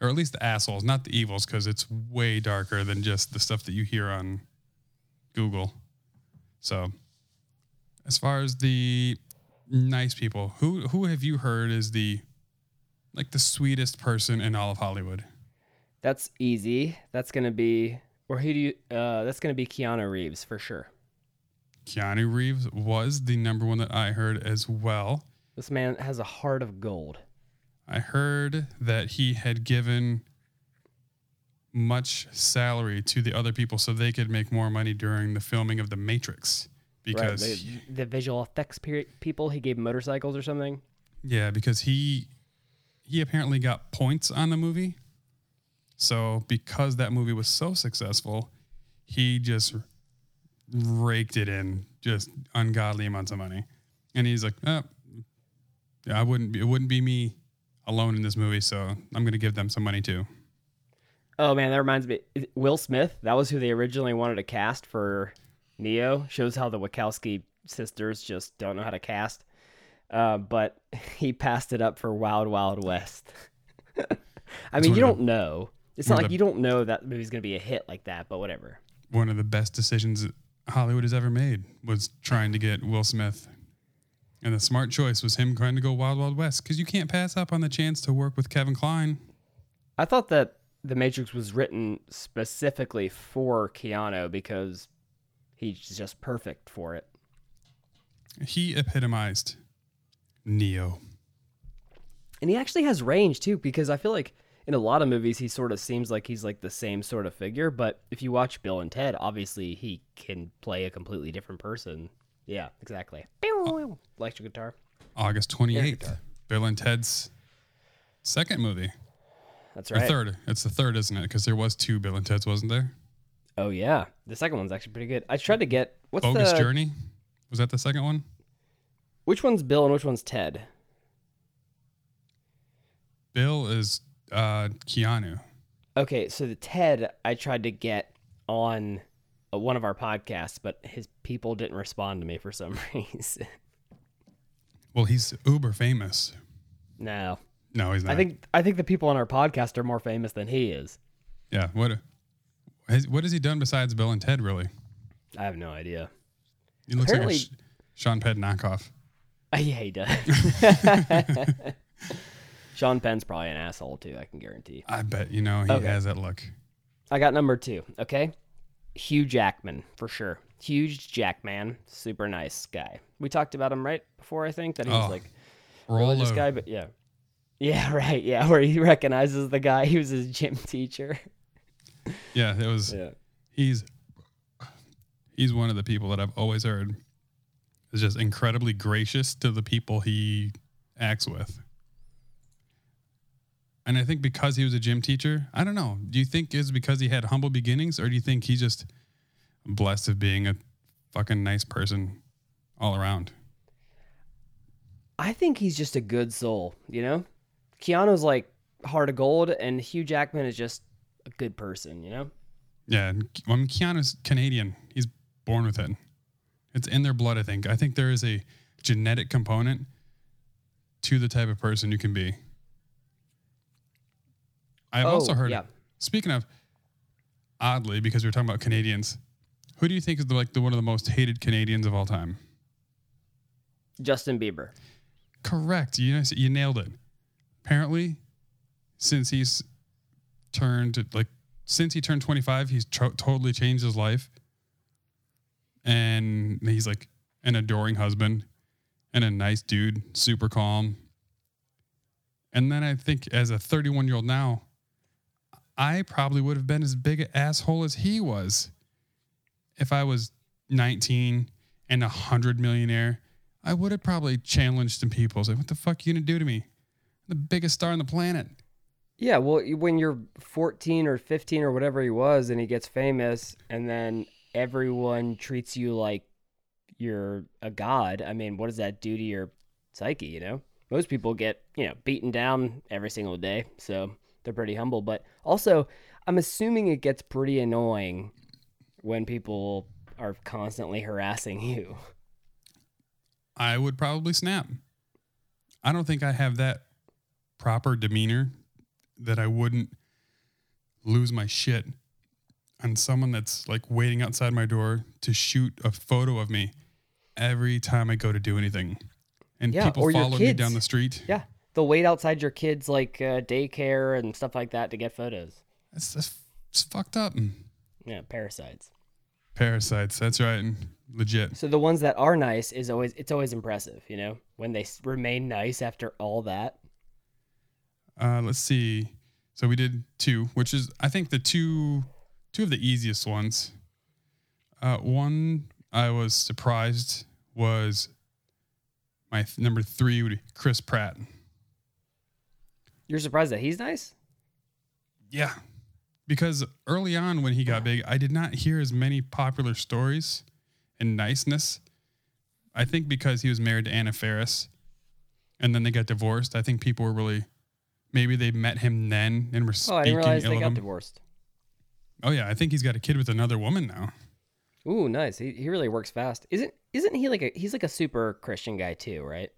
Speaker 2: or at least the assholes, not the evils, because it's way darker than just the stuff that you hear on Google. So, as far as the nice people, who who have you heard is the like the sweetest person in all of Hollywood?
Speaker 3: That's easy. That's gonna be or who do you? Uh, that's gonna be Keanu Reeves for sure.
Speaker 2: Keanu Reeves was the number one that I heard as well.
Speaker 3: This man has a heart of gold.
Speaker 2: I heard that he had given much salary to the other people so they could make more money during the filming of The Matrix. Because
Speaker 3: right, the, the visual effects pe- people he gave motorcycles or something.
Speaker 2: yeah, because he he apparently got points on the movie. So because that movie was so successful, he just raked it in just ungodly amounts of money. And he's like, oh, yeah, I wouldn't it wouldn't be me alone in this movie, so I'm going to give them some money too.
Speaker 3: Oh man, that reminds me. Will Smith. That was who they originally wanted to cast for Neo. Shows how the Wachowski sisters just don't know how to cast. Uh, but he passed it up for Wild Wild West. I mean, you don't know. It's not like
Speaker 2: the-
Speaker 3: you don't know that movie's gonna be a hit like that. But whatever.
Speaker 2: One of the best decisions Hollywood has ever made was trying to get Will Smith. And the smart choice was him trying to go Wild Wild West because you can't pass up on the chance to work with Kevin Kline.
Speaker 3: I thought that The Matrix was written specifically for Keanu because he's just perfect for it.
Speaker 2: He epitomized Neo.
Speaker 3: And he actually has range too, because I feel like in a lot of movies he sort of seems like he's like the same sort of figure. But if you watch Bill and Ted, obviously he can play a completely different person. Yeah, exactly. Electric guitar.
Speaker 2: August 28th. Bill and Ted's second movie.
Speaker 3: That's
Speaker 2: Or
Speaker 3: right.
Speaker 2: third. It's the third, isn't it? Because there was two Bill and Ted's, wasn't there?
Speaker 3: Oh yeah, the second one's actually pretty good. I tried to get what's
Speaker 2: Bogus
Speaker 3: the
Speaker 2: Journey. Was that the second one?
Speaker 3: which one's Bill and which one's Ted?
Speaker 2: Bill is uh, Keanu.
Speaker 3: Okay, so the Ted I tried to get on one of our podcasts, but his people didn't respond to me for some reason.
Speaker 2: Well, he's uber famous.
Speaker 3: no,
Speaker 2: No, he's not.
Speaker 3: I think I think the people on our podcast are more famous than he is.
Speaker 2: Yeah. What? Has, what has he done besides Bill and Ted? Really?
Speaker 3: I have no idea.
Speaker 2: He looks
Speaker 3: Apparently-
Speaker 2: like a Sh- Sean Penn knockoff.
Speaker 3: Uh, yeah, he does. Sean Penn's probably an asshole too. I can guarantee.
Speaker 2: I bet you know he
Speaker 3: Okay.
Speaker 2: has that look.
Speaker 3: I got number two. Okay, Hugh Jackman for sure. Huge Jackman, super nice guy. We talked about him right before. I think that he was
Speaker 2: Oh,
Speaker 3: like religious
Speaker 2: Rollo.
Speaker 3: guy, but yeah, yeah, right, yeah. Where he recognizes the guy. He was his gym teacher.
Speaker 2: Yeah, it was.
Speaker 3: Yeah.
Speaker 2: He's he's one of the people that I've always heard is just incredibly gracious to the people he acts with. And I think because he was a gym teacher, I don't know. Do you think it's because he had humble beginnings, or do you think he's just blessed of being a fucking nice person all around?
Speaker 3: I think he's just a good soul, you know? Keanu's like heart of gold, and Hugh Jackman is just a good person, you know?
Speaker 2: Yeah, I mean, Keanu's Canadian. He's born with it. It's in their blood, I think. I think there is a genetic component to the type of person you can be. I've also
Speaker 3: Oh,
Speaker 2: heard.
Speaker 3: yeah.
Speaker 2: Speaking of, oddly, because we are talking about Canadians, who do you think is the, like the one of the most hated Canadians of all time?
Speaker 3: Justin Bieber.
Speaker 2: Correct. You you nailed it. Apparently, since he's turned like since he turned 25, he's tro- totally changed his life, and he's like an adoring husband and a nice dude, super calm. And then I think as a 31 year old now, I probably would have been as big an asshole as he was if I was 19 and a hundred millionaire. I would have probably challenged some people. Say, what the fuck are you gonna do to me? the biggest star on the planet.
Speaker 3: Yeah, well, when you're 14 or 15 or whatever he was, and he gets famous, and then everyone treats you like you're a god. I mean, what does that do to your psyche? You know, most people get you know beaten down every single day, so they're pretty humble. But also, I'm assuming it gets pretty annoying when people are constantly harassing you.
Speaker 2: I would probably snap. I don't think I have that proper demeanor that I wouldn't lose my shit on someone that's like waiting outside my door to shoot a photo of me every time I go to do anything. And
Speaker 3: Yeah,
Speaker 2: people follow me down the street.
Speaker 3: Yeah, they'll wait outside your kids' like uh, daycare and stuff like that to get photos.
Speaker 2: That's, that's it's fucked up.
Speaker 3: Yeah, parasites.
Speaker 2: Parasites. That's right. And legit.
Speaker 3: So the ones that are nice is always it's always impressive, you know, when they remain nice after all that.
Speaker 2: Uh, let's see. So we did two, which is I think the two two of the easiest ones. Uh, one I was surprised was my th- number three would be Chris Pratt.
Speaker 3: You're surprised that he's nice?
Speaker 2: Yeah, because early on when he got big, I did not hear as many popular stories and niceness. I think because he was married to Anna Faris, and then they got divorced. I think people were really maybe they met him then and were
Speaker 3: Oh, I didn't realize
Speaker 2: ill
Speaker 3: they got divorced.
Speaker 2: Oh yeah, I think he's got a kid with another woman now.
Speaker 3: Ooh, nice. He he really works fast. Isn't isn't he like a he's like a super Christian guy too, right?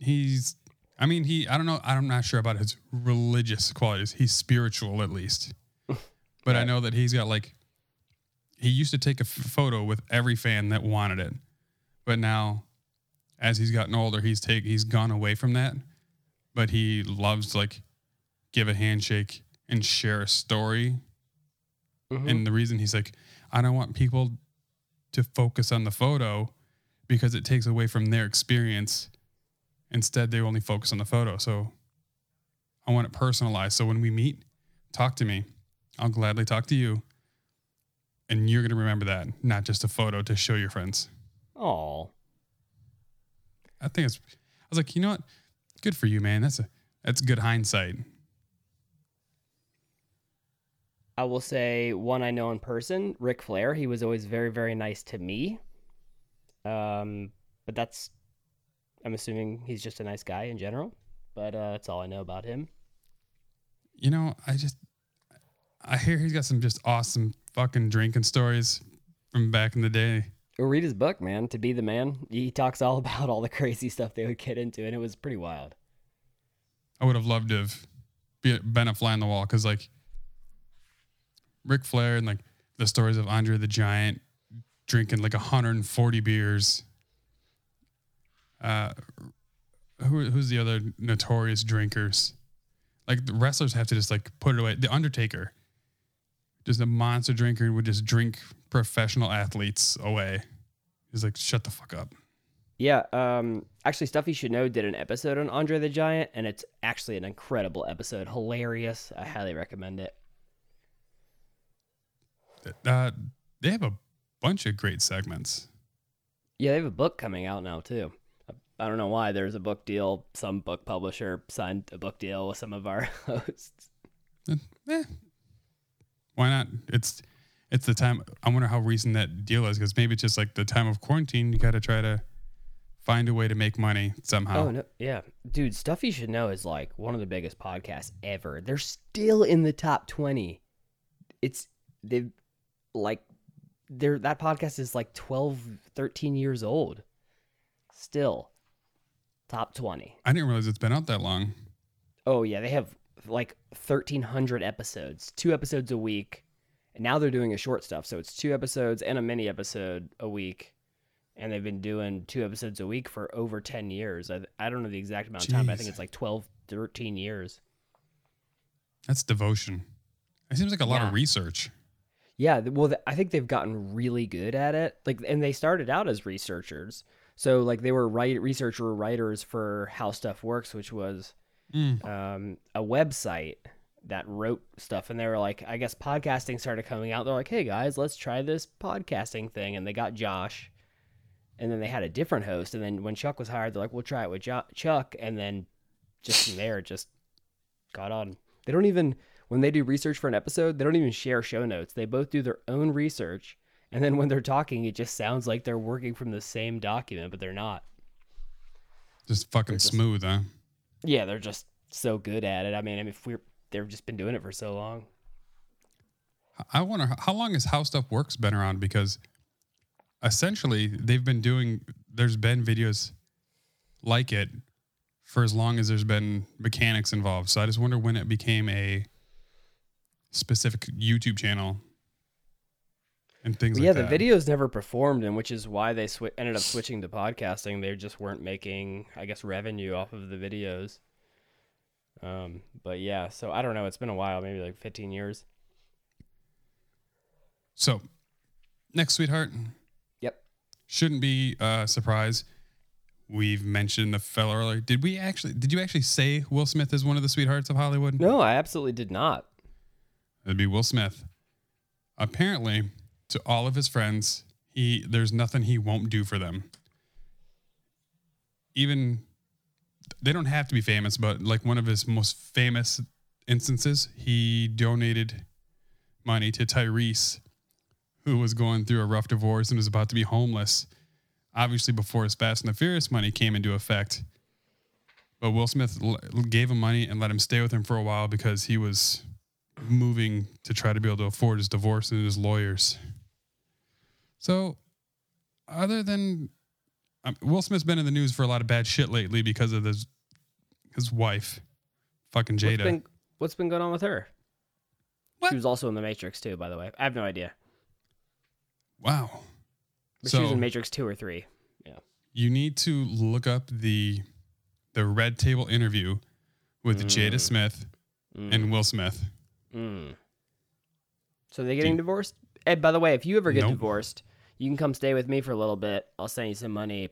Speaker 2: He's I mean, he I don't know, I'm not sure about his religious qualities. He's spiritual at least. But I know that he's got like he used to take a f- photo with every fan that wanted it. But now as he's gotten older, he's take he's gone away from that. But he loves to like give a handshake and share a story
Speaker 3: Mhm.
Speaker 2: And the reason he's like, I don't want people to focus on the photo because it takes away from their experience. Instead, they only focus on the photo. So I want it personalized. So when we meet, talk to me. I'll gladly talk to you. And you're going to remember that, not just a photo to show your friends.
Speaker 3: Oh.
Speaker 2: I think it's, I was like, you know what? Good for you, man. That's a, that's good hindsight.
Speaker 3: I will say one I know in person, Ric Flair. He was always very, very nice to me. Um, but that's, I'm assuming he's just a nice guy in general. But uh, that's all I know about him.
Speaker 2: You know, I just I hear he's got some just awesome fucking drinking stories from back in the day.
Speaker 3: Go read his book, man. To be the man. He talks all about all the crazy stuff they would get into, and it was pretty wild.
Speaker 2: I would have loved to have be, been a fly on the wall because like Ric Flair and like the stories of Andre the Giant drinking like 140 beers. Uh, who who's the other notorious drinkers? Like the wrestlers have to just like put it away. The Undertaker, just a monster drinker, would just drink professional athletes away. He's like, shut the fuck up.
Speaker 3: Yeah, um, actually, Stuff You Should Know did an episode on Andre the Giant, and it's actually an incredible episode. Hilarious. I highly recommend it.
Speaker 2: Uh, they have a bunch of great segments.
Speaker 3: Yeah, they have a book coming out now, too. I don't know why. There's a book deal. Some book publisher signed a book deal with some of our hosts.
Speaker 2: Eh, why not? It's it's the time. I wonder how recent that deal is because maybe it's just like the time of quarantine. You got to try to find a way to make money somehow.
Speaker 3: Oh no, yeah, dude. Stuff you should know is like one of the biggest podcasts ever. They're still in the top twenty. It's they've like they're that podcast is like 12, 13 years old. Still, top twenty.
Speaker 2: I didn't realize it's been out that long.
Speaker 3: Oh yeah, they have like thirteen hundred episodes, two episodes a week, and now they're doing a short stuff. So it's two episodes and a mini episode a week, and they've been doing two episodes a week for over ten years. I, I don't know the exact amount of time. But I think it's like 12, 13 years.
Speaker 2: That's devotion. It seems like a lot
Speaker 3: Yeah.
Speaker 2: of research.
Speaker 3: Yeah, well, I think they've gotten really good at it. Like, and they started out as researchers, so like they were write researcher writers for How Stuff Works, which was
Speaker 2: Mm.
Speaker 3: um, a website that wrote stuff. And they were like, I guess podcasting started coming out. They're like, hey guys, let's try this podcasting thing. And they got Josh, and then they had a different host. And then when Chuck was hired, they're like, we'll try it with jo- Chuck. And then just from there, just got on. They don't even when they do research for an episode, they don't even share show notes. They both do their own research. And then when they're talking, it just sounds like they're working from the same document, but they're not.
Speaker 2: Just fucking
Speaker 3: just-
Speaker 2: smooth, huh?
Speaker 3: Yeah, they're just so good at it. I mean, I mean, if we're they've just been doing it for so long.
Speaker 2: I wonder how- how long has How Stuff Works been around? Because essentially they've been doing. There's been videos like it for as long as there's been mechanics involved. So I just wonder when it became a specific YouTube channel and things
Speaker 3: yeah,
Speaker 2: like
Speaker 3: the videos never performed, and which is why they swi- ended up switching to podcasting. They just weren't making, I guess, revenue off of the videos. Um, but yeah, so I don't know. It's been a while, maybe like 15 years.
Speaker 2: So next, sweetheart,
Speaker 3: Yep.
Speaker 2: shouldn't be a surprise. We've mentioned the fellow earlier. Did we actually? Did you actually say Will Smith is one of the sweethearts of Hollywood?
Speaker 3: No, I absolutely did not.
Speaker 2: It'd be Will Smith. Apparently, to all of his friends, he there's nothing he won't do for them. Even they don't have to be famous, but like one of his most famous instances, he donated money to Tyrese, who was going through a rough divorce and was about to be homeless. Obviously, before his Fast and the Furious money came into effect. But Will Smith gave him money and let him stay with him for a while because he was moving to try to be able to afford his divorce and his lawyers. So, other than um, Will Smith's been in the news for a lot of bad shit lately because of his his wife, fucking
Speaker 3: What's
Speaker 2: Jada.
Speaker 3: been, what's been going on with her?
Speaker 2: What?
Speaker 3: She was also in The Matrix too, by the way. I have no idea.
Speaker 2: wow.
Speaker 3: But she was in Matrix 2 or 3. Yeah.
Speaker 2: you need to look up the the Red Table interview with Jada Smith and Will Smith.
Speaker 3: Mm. So they're getting divorced? And by the way, if you ever get
Speaker 2: Nope.
Speaker 3: divorced, you can come stay with me for a little bit. I'll send you some money.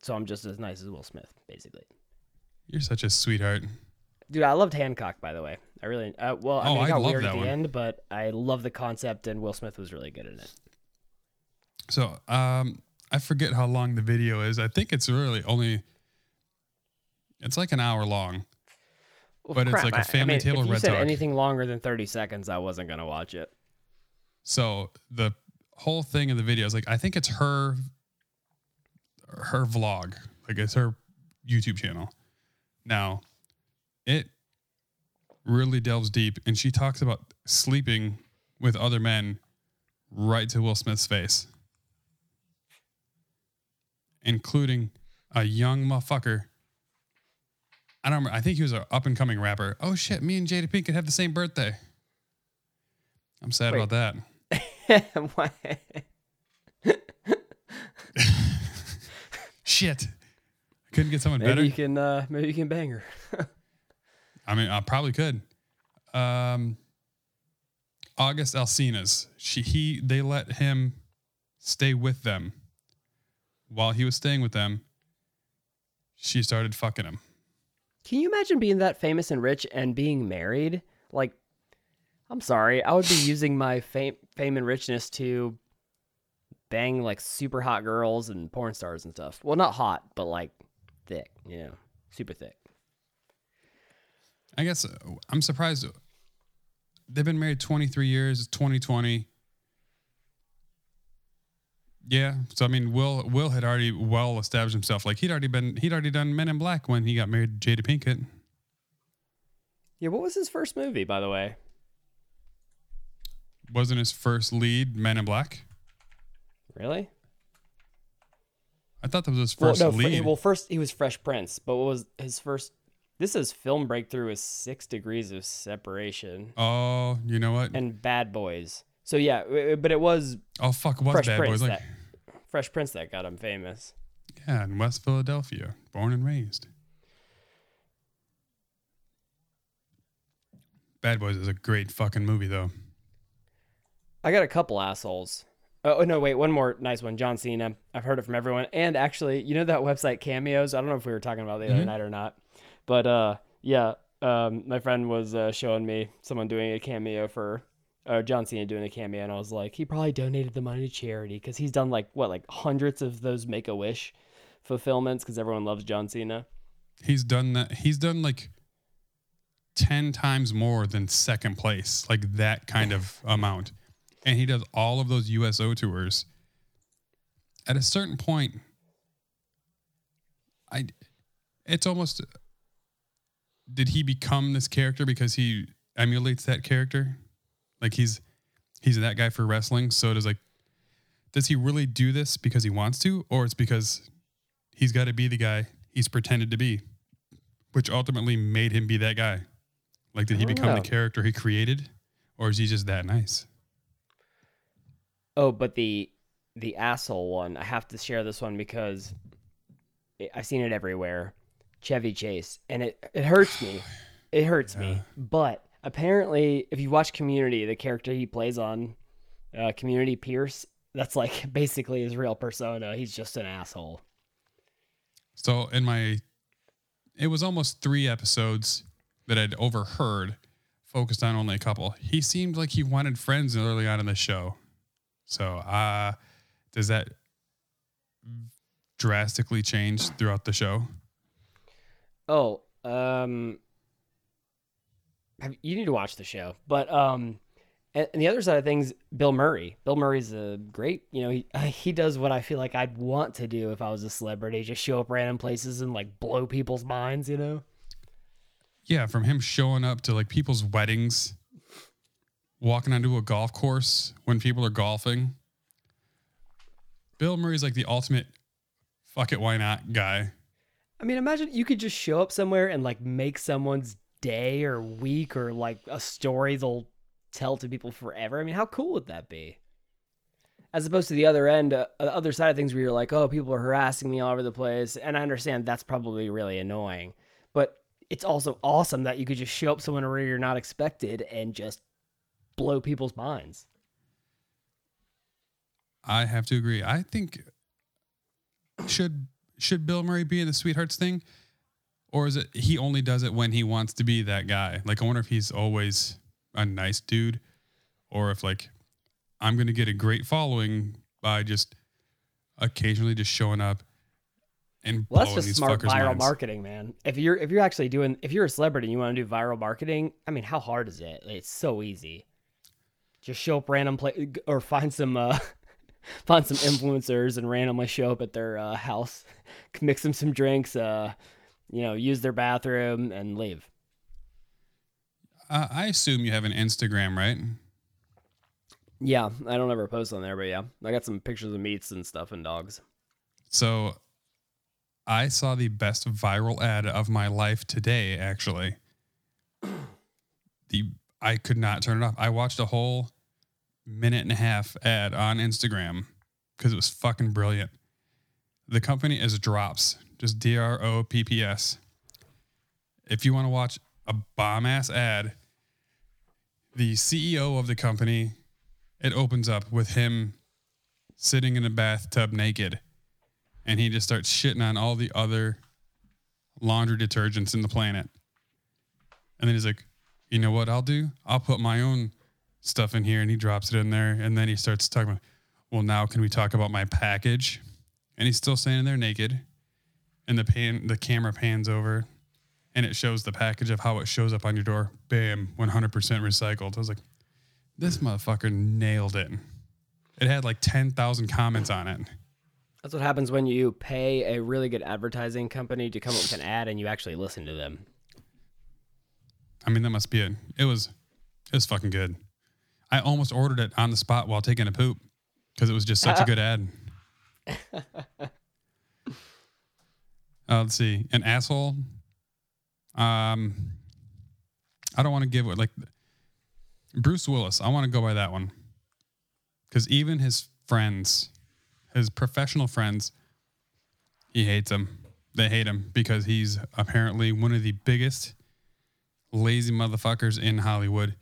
Speaker 3: So I'm just as nice as Will Smith, basically.
Speaker 2: You're such a sweetheart.
Speaker 3: Dude, I loved Hancock, by the way. I really, uh, well, I
Speaker 2: Oh,
Speaker 3: mean, it
Speaker 2: I
Speaker 3: got
Speaker 2: love
Speaker 3: weird at the
Speaker 2: one.
Speaker 3: end, but I love the concept, and Will Smith was really good in it.
Speaker 2: So, um, I forget how long the video is. I think it's really only. It's like an hour long.
Speaker 3: Well,
Speaker 2: But it's like a family
Speaker 3: mean,
Speaker 2: table
Speaker 3: If you said anything longer than 30 seconds, I wasn't going to watch it.
Speaker 2: So the whole thing in the video is like I think it's her her vlog. Like it's her YouTube channel. Now, it really delves deep and she talks about sleeping with other men right to Will Smith's face. Including a young motherfucker. I don't remember. I think he was an up and coming rapper. Oh shit, me and Jada Pinkett have the same birthday. I'm sad
Speaker 3: Wait.
Speaker 2: about that. Shit. I couldn't get someone
Speaker 3: maybe
Speaker 2: better.
Speaker 3: you can, uh, maybe you can bang her.
Speaker 2: I mean, I probably could. Um, August Alsina. She he they let him stay with them. While he was staying with them, she started fucking him.
Speaker 3: Can you imagine being that famous and rich and being married? Like, I'm sorry, I would be using my fame, fame and richness to bang like super hot girls and porn stars and stuff. Well, not hot, but like thick, you know, super thick.
Speaker 2: I guess uh, I'm surprised. They've been married 23 years. It's 2020. Yeah. So I mean, Will Will had already well established himself. Like he'd already been he'd already done Men in Black when he got married to Jada Pinkett.
Speaker 3: Yeah, what was his first movie, by the way?
Speaker 2: Wasn't his first lead Men in Black?
Speaker 3: Really?
Speaker 2: I thought that was his
Speaker 3: Well,
Speaker 2: first
Speaker 3: no, fr-
Speaker 2: lead.
Speaker 3: well, first he was Fresh Prince, but what was his first? This is film breakthrough is Six Degrees of Separation
Speaker 2: oh, you know what?
Speaker 3: and Bad Boys. So yeah, but it was
Speaker 2: oh fuck, was
Speaker 3: Fresh
Speaker 2: Bad
Speaker 3: Prince
Speaker 2: Boys like
Speaker 3: that Fresh Prince that got him famous.
Speaker 2: yeah, in West Philadelphia, born and raised. Bad Boys is a great fucking movie though.
Speaker 3: I got a couple assholes. Oh no, wait, one more nice one. John Cena. I've heard it from everyone. And actually, you know that website Cameos? I don't know if we were talking about it the other
Speaker 2: Mhm.
Speaker 3: night or not. But uh yeah, um my friend was uh, showing me someone doing a cameo for uh, John Cena doing a cameo and I was like, he probably donated the money to charity cuz he's done like what, like hundreds of those make a wish fulfillments cuz everyone loves John Cena.
Speaker 2: He's done that. He's done like 10 times more than second place, like that kind of amount. And he does all of those USO tours. At a certain point, I it's almost did he become this character because he emulates that character? Like he's he's that guy for wrestling, so does like does he really do this because he wants to or it's because he's got to be the guy he's pretended to be, which ultimately made him be that guy. Like, did he become the character he created, or is he just that nice?
Speaker 3: Oh, but the the asshole one, I have to share this one because I've seen it everywhere. Chevy Chase, and it it hurts me. It hurts me. But apparently, if you watch Community, the character he plays on uh, Community, Pierce, that's like basically his real persona. He's just an asshole.
Speaker 2: So, in my, it was almost three episodes that I'd overheard, focused on only a couple. He seemed like he wanted friends early on in the show. So, uh, does that drastically change throughout the show?
Speaker 3: Oh, um, you need to watch the show. But um, and, the other side of things, Bill Murray. Bill Murray's a great. You know, he he does what I feel like I'd want to do if I was a celebrity, just show up random places and like blow people's minds. You know.
Speaker 2: Yeah, from him showing up to like people's weddings, walking onto a golf course when people are golfing. Bill Murray's like the ultimate fuck it, why not guy.
Speaker 3: I mean, imagine you could just show up somewhere and like make someone's day or week or like a story they'll tell to people forever. I mean, how cool would that be? As opposed to the other end, uh, the other side of things where you're like, oh, people are harassing me all over the place. And I understand that's probably really annoying. But it's also awesome that you could just show up somewhere where you're not expected and just blow people's minds.
Speaker 2: I have to agree. I think should should Bill Murray be in the sweethearts thing, or is it he only does it when he wants to be that guy? Like I wonder if he's always a nice dude, or if like I'm gonna get a great following by just occasionally just showing up and
Speaker 3: Well,
Speaker 2: blowing
Speaker 3: that's just
Speaker 2: these
Speaker 3: smart viral
Speaker 2: minds.
Speaker 3: marketing, man. If you're if you're actually doing if you're a celebrity and you want to do viral marketing, I mean, how hard is it? It's so easy. Just show up random play or find some uh find some influencers and randomly show up at their uh, house, mix them some drinks, uh, you know, use their bathroom and leave.
Speaker 2: Uh, I assume you have an Instagram, right?
Speaker 3: Yeah, I don't ever post on there, but yeah, I got some pictures of meats and stuff and dogs.
Speaker 2: So I saw the best viral ad of my life today, actually. The I could not turn it off. I watched a whole minute and a half ad on Instagram because it was fucking brilliant. The company is Dropps, just D R O P P S. If you want to watch a bomb ass ad, the CEO of the company, it opens up with him sitting in a bathtub naked and he just starts shitting on all the other laundry detergents in the planet. And then he's like, you know what I'll do? I'll put my own stuff in here and he drops it in there. And then he starts talking about, well, now can we talk about my package? And he's still standing there naked. And the pan the camera pans over and it shows the package of how it shows up on your door. Bam, 100% recycled. I was like, this motherfucker nailed it. It had like 10,000 comments on it.
Speaker 3: That's what happens when you pay a really good advertising company to come up with an ad and you actually listen to them.
Speaker 2: I mean, that must be it. It was, it was fucking good. I almost ordered it on the spot while taking a poop because it was just such a good ad. Uh, let's see, an asshole. Um, I don't want to give it like Bruce Willis. I want to go by that one because even his friends, his professional friends, he hates him. They hate him because he's apparently one of the biggest lazy motherfuckers in Hollywood.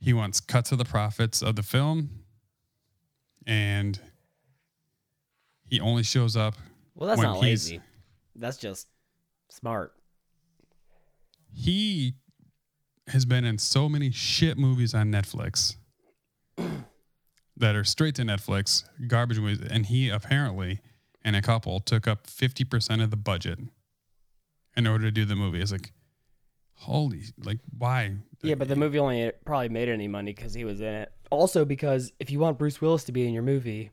Speaker 2: He wants cuts of the profits of the film, and he only shows up.
Speaker 3: Well, that's not lazy. That's just smart.
Speaker 2: He has been in so many shit movies on Netflix that are straight to Netflix, garbage movies, and he apparently, and a couple, took up fifty percent of the budget in order to do the movie. It's like, holy, like why?
Speaker 3: Yeah, but the movie only probably made any money because he was in it. Also, because if you want Bruce Willis to be in your movie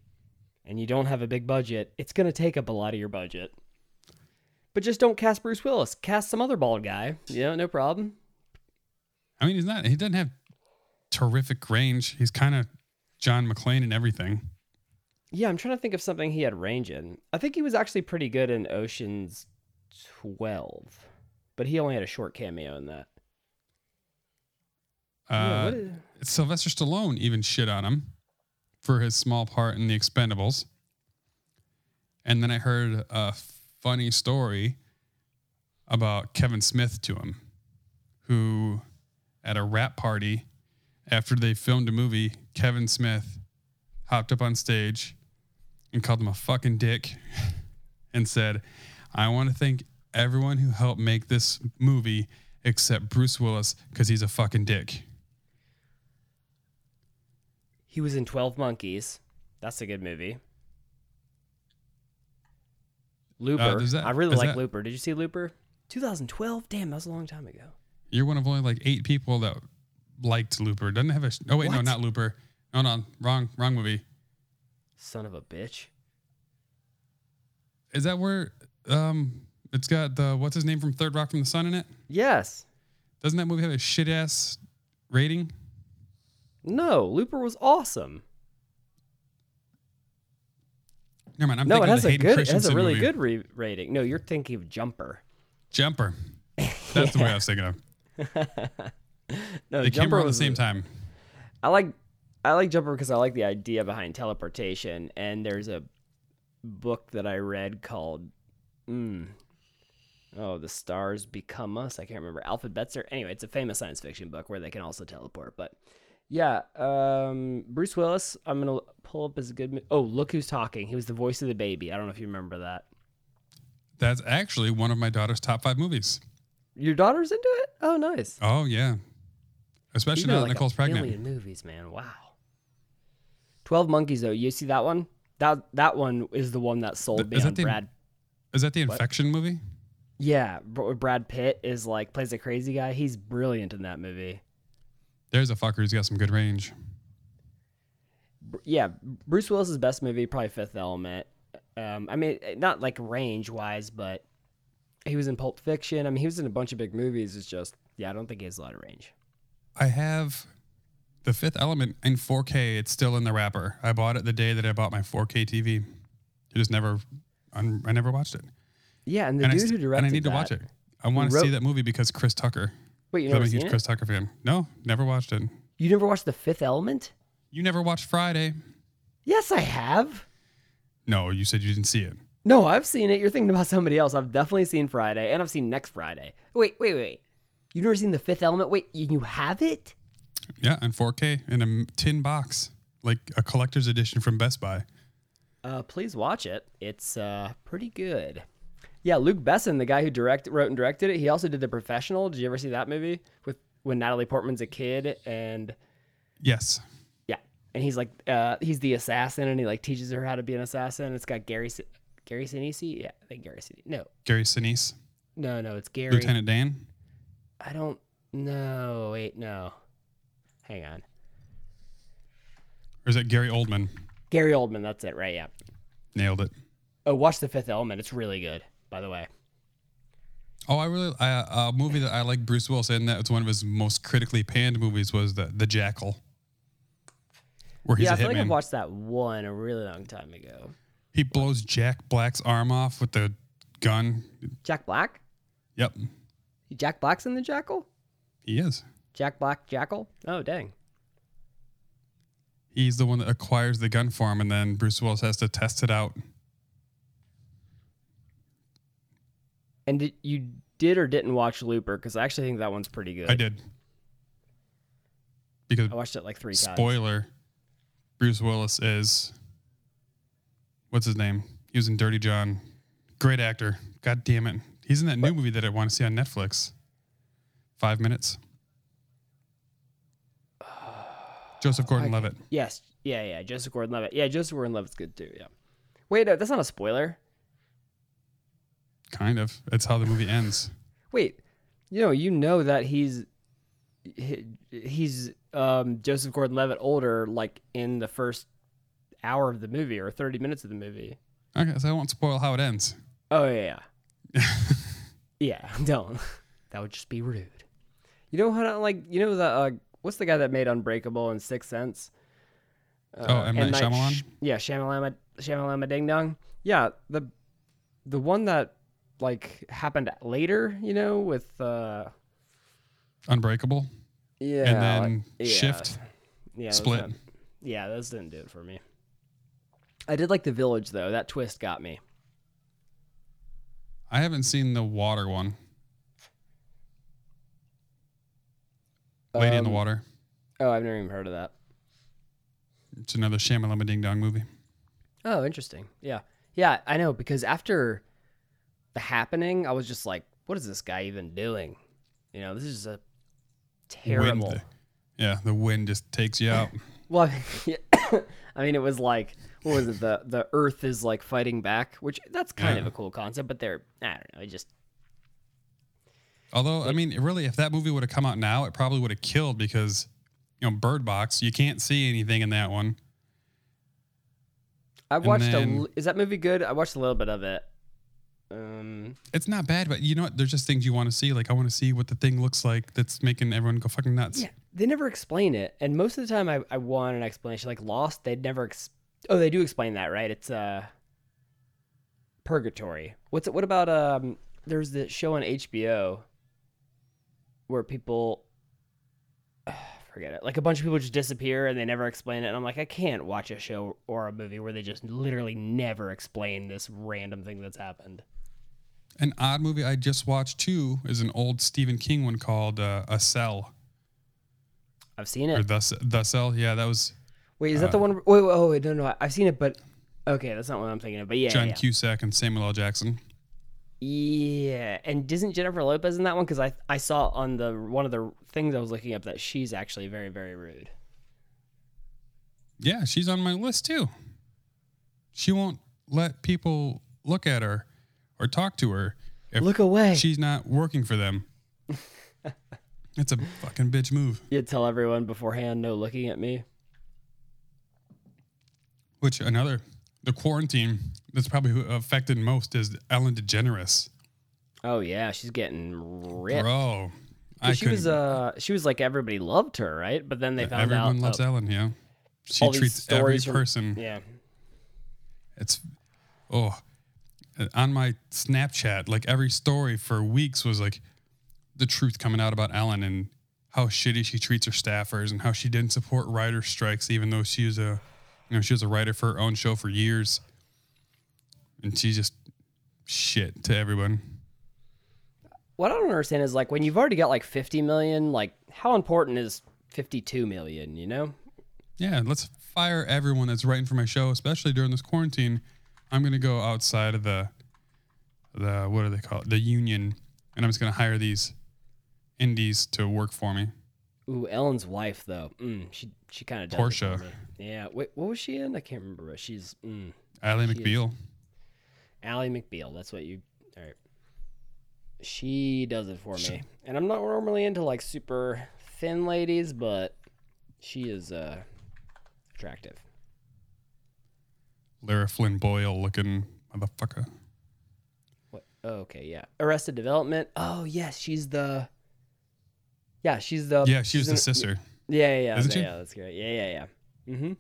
Speaker 3: and you don't have a big budget, it's going to take up a lot of your budget. But just don't cast Bruce Willis. Cast some other bald guy. Yeah, no problem.
Speaker 2: I mean, he's not. He doesn't have terrific range. He's kind of John McClane and everything.
Speaker 3: Yeah, I'm trying to think of something he had range in. I think he was actually pretty good in Ocean's 12, but he only had a short cameo in that. Yeah,
Speaker 2: Uh,
Speaker 3: what is-
Speaker 2: Sylvester Stallone even shit on him for his small part in The Expendables. And then I heard a funny story about Kevin Smith to him, who at a rap party after they filmed a movie, Kevin Smith hopped up on stage and called him a fucking dick and said, I want to thank everyone who helped make this movie except Bruce Willis because he's a fucking dick.
Speaker 3: He was in 12 Monkeys. That's a good movie. Looper.
Speaker 2: there's that-
Speaker 3: I really like
Speaker 2: that-
Speaker 3: Looper. Did you see Looper? 2012? Damn, that was a long time ago.
Speaker 2: You're one of only like eight people that liked Looper. Doesn't have a. Oh wait, no, not Looper. No, no, wrong, wrong movie.
Speaker 3: Son of a bitch.
Speaker 2: Is that where um it's got the what's his name from Third Rock from the Sun in it?
Speaker 3: Yes.
Speaker 2: Doesn't that movie have a shit ass rating?
Speaker 3: No, Looper was awesome.
Speaker 2: Never mind. I'm
Speaker 3: no, it has a good, it has a really
Speaker 2: movie.
Speaker 3: good re- rating. No, you're thinking of Jumper.
Speaker 2: Jumper. That's the way I was thinking of.
Speaker 3: No,
Speaker 2: They came
Speaker 3: Jumper
Speaker 2: around the same time.
Speaker 3: I like I like Jumper because I like the idea behind teleportation. And there's a book that I read called mm, Oh, the stars become us. I can't remember. Alfred Bester. Anyway, it's a famous science fiction book where they can also teleport. But yeah, um, Bruce Willis. I'm gonna pull up his good. Oh, look who's talking. He was the voice of the baby. I don't know if you remember that.
Speaker 2: That's actually one of my daughter's top five movies.
Speaker 3: Your daughter's into it. Oh, nice.
Speaker 2: Oh yeah, especially
Speaker 3: You know,
Speaker 2: now that
Speaker 3: like
Speaker 2: Nicole's
Speaker 3: a
Speaker 2: pregnant.
Speaker 3: million movies, man. Wow. Twelve Monkeys, though. You see that one? That that one is the one that sold
Speaker 2: Th-
Speaker 3: me on
Speaker 2: the-
Speaker 3: Brad.
Speaker 2: Is that the infection movie?
Speaker 3: Yeah, Brad Pitt is like plays a crazy guy. He's brilliant in that movie.
Speaker 2: There's a fucker who's got some good range.
Speaker 3: Yeah, Bruce Willis's best movie probably Fifth Element. Um, I mean, not like range wise, but he was in Pulp Fiction. I mean, he was in a bunch of big movies. It's just, yeah, I don't think he has a lot of range.
Speaker 2: I have the Fifth Element in 4K. It's still in the wrapper. I bought it the day that I bought my 4K TV. It just never, I never watched it.
Speaker 3: Yeah, and the
Speaker 2: and, I,
Speaker 3: dude who
Speaker 2: st-
Speaker 3: directed
Speaker 2: and I need to watch it. I want to
Speaker 3: wrote-
Speaker 2: see that movie because Chris Tucker.
Speaker 3: Wait, you
Speaker 2: 'Cause I'm
Speaker 3: never
Speaker 2: a huge
Speaker 3: it?
Speaker 2: Chris Tucker fan. No, never watched it.
Speaker 3: You never watched The Fifth Element?
Speaker 2: You never watched Friday?
Speaker 3: Yes, I have.
Speaker 2: No, you said you didn't see it.
Speaker 3: No, I've seen it. You're thinking about somebody else. I've definitely seen Friday, and I've seen Next Friday. Wait, wait, wait. You've never seen The Fifth Element? Wait, you you have it?
Speaker 2: Yeah, in 4K in a tin box, like a collector's edition from Best Buy.
Speaker 3: Uh, please watch it. It's uh pretty good. Yeah, Luc Besson, the guy who direct wrote and directed it, he also did The Professional. Did you ever see that movie with when Natalie Portman's a kid and
Speaker 2: Yes.
Speaker 3: yeah, and he's like uh he's the assassin and he like teaches her how to be an assassin. It's got Gary Si- Gary Sinise. Yeah, I think Gary Sinise. No,
Speaker 2: Gary Sinise,
Speaker 3: no, no. It's Gary.
Speaker 2: Lieutenant Dan.
Speaker 3: I don't know. Wait, no. Hang on.
Speaker 2: Or is it Gary Oldman?
Speaker 3: Gary Oldman. That's it, right? Yeah.
Speaker 2: Nailed it.
Speaker 3: Oh, watch The Fifth Element. It's really good, by the way.
Speaker 2: Oh, I really I, a movie that I like Bruce Willis in that was one of his most critically panned movies was the the Jackal, where he's
Speaker 3: yeah, I
Speaker 2: a
Speaker 3: feel like I've
Speaker 2: hitman.
Speaker 3: watched that one a really long time ago.
Speaker 2: he blows Jack Black's arm off with the gun.
Speaker 3: Jack Black?
Speaker 2: Yep,
Speaker 3: Jack Black's in the Jackal?
Speaker 2: he is.
Speaker 3: Jack Black Jackal? Oh, dang.
Speaker 2: He's the one that acquires the gun for him, and then Bruce Willis has to test it out.
Speaker 3: And did, you did or didn't watch Looper? Because I actually think that one's pretty good.
Speaker 2: I did because
Speaker 3: I watched it like three times.
Speaker 2: spoiler, Bruce Willis is what's his name? He was in Dirty John. Great actor. God damn it. He's in that new movie that I want to see on Netflix. Five minutes. Joseph Gordon Levitt.
Speaker 3: Yes. Yeah, yeah. Joseph Gordon Levitt. Yeah, Joseph Gordon Levitt's good too. Yeah. Wait, no, that's not a spoiler.
Speaker 2: Kind of. It's how the movie ends.
Speaker 3: Wait, you know, you know that he's he- he's um, Joseph Gordon-Levitt older, like in the first hour of the movie or thirty minutes of the movie.
Speaker 2: Okay, so I won't spoil how it ends.
Speaker 3: Oh yeah, yeah, yeah. Don't. That would just be rude. You know how like you know the uh, what's the guy that made Unbreakable and Sixth Sense? Uh,
Speaker 2: Oh, M. Night Shyamalan?
Speaker 3: Sh- yeah, Shyamalama, Shyamalama Ding Dong. Yeah, the the one that like happened later, you know, with uh
Speaker 2: Unbreakable.
Speaker 3: yeah,
Speaker 2: and then
Speaker 3: like-
Speaker 2: Shift.
Speaker 3: yeah,
Speaker 2: Split.
Speaker 3: not- yeah, those didn't do it for me. I did like the Village though. That twist got me.
Speaker 2: I haven't seen the water one. Lady in the
Speaker 3: Um,
Speaker 2: Water.
Speaker 3: Oh, I've never even heard of that.
Speaker 2: It's another Shamalama Ding Dong movie.
Speaker 3: Oh, interesting. Yeah. Yeah, I know because after the happening, I was just like, what is this guy even doing? You know, this is a terrible.
Speaker 2: Wind. Yeah, the wind just takes you out.
Speaker 3: Well, I mean, it was like, what was it? The the Earth is like fighting back, which that's kind of a cool concept, but they're I don't know, it just
Speaker 2: Although, I mean, really, if that movie would have come out now, it probably would have killed because, you know, Bird Box, you can't see anything in that one.
Speaker 3: I watched
Speaker 2: then-
Speaker 3: a. Is that movie good? I watched a little bit of it. Um,
Speaker 2: It's not bad, but you know what? There's just things you want to see. Like, I want to see what the thing looks like that's making everyone go fucking nuts.
Speaker 3: yeah, they never explain it, and most of the time, I I want an explanation. Like Lost, they'd never. Ex- oh, they do explain that, right? It's uh, purgatory. What's it? What about um? There's the show on HBO where people. Forget it. Like a bunch of people just disappear and they never explain it. And I'm like, I can't watch a show or a movie where they just literally never explain this random thing that's happened.
Speaker 2: An odd movie I just watched too is an old Stephen King one called uh, A Cell
Speaker 3: I've seen
Speaker 2: or
Speaker 3: it.
Speaker 2: the C- the Cell. Yeah, that was
Speaker 3: Wait, is that the one? Wait, wait, oh, wait, no, no, I've seen it, but okay, that's not what I'm thinking of. But yeah,
Speaker 2: John
Speaker 3: yeah,
Speaker 2: Cusack and Samuel L. Jackson.
Speaker 3: yeah. And isn't Jennifer Lopez in that one? Because I I saw on the one of the things I was looking up that she's actually very very rude.
Speaker 2: Yeah, she's on my list too. She won't let people look at her or talk to her if
Speaker 3: Look away.
Speaker 2: she's not working for them. it's a fucking bitch move.
Speaker 3: You tell everyone beforehand, no looking at me.
Speaker 2: Which another the quarantine that's probably who affected most is Ellen DeGeneres.
Speaker 3: Oh yeah, she's getting ripped.
Speaker 2: Bro, I
Speaker 3: she was uh she was like everybody loved her, right? But then they found
Speaker 2: everyone
Speaker 3: out
Speaker 2: loves
Speaker 3: oh,
Speaker 2: Ellen. Yeah, she
Speaker 3: all these
Speaker 2: treats every
Speaker 3: stories from-
Speaker 2: person.
Speaker 3: Yeah.
Speaker 2: It's oh, on my Snapchat, like every story for weeks was like the truth coming out about Ellen and how shitty she treats her staffers and how she didn't support writer strikes even though she was a you know she was a writer for her own show for years and she just shit to everyone.
Speaker 3: What I don't understand is like when you've already got like 50 million, like how important is 52 million? You know?
Speaker 2: Yeah, let's fire everyone that's writing for my show, especially during this quarantine. I'm gonna go outside of the the what do they call it? The union, and I'm just gonna hire these indies to work for me.
Speaker 3: Ooh, Ellen's wife though. Mm, she she kind of does. it
Speaker 2: Portia.
Speaker 3: for me. Yeah. Wait, what was she in? I can't remember. She's mm, She is-
Speaker 2: McBeal.
Speaker 3: Ally McBeal. That's what you. All right. She does it for me, and I'm not normally into like super thin ladies, but she is uh attractive.
Speaker 2: Lara Flynn Boyle looking motherfucker.
Speaker 3: What? Oh, okay, yeah. Arrested Development. Oh, yes, she's the. Yeah, she's the.
Speaker 2: Yeah, she was
Speaker 3: she's
Speaker 2: the sister.
Speaker 3: Yeah, yeah, yeah.
Speaker 2: Isn't
Speaker 3: okay,
Speaker 2: she?
Speaker 3: Yeah, that's great. Yeah, yeah, yeah. Mm-hmm.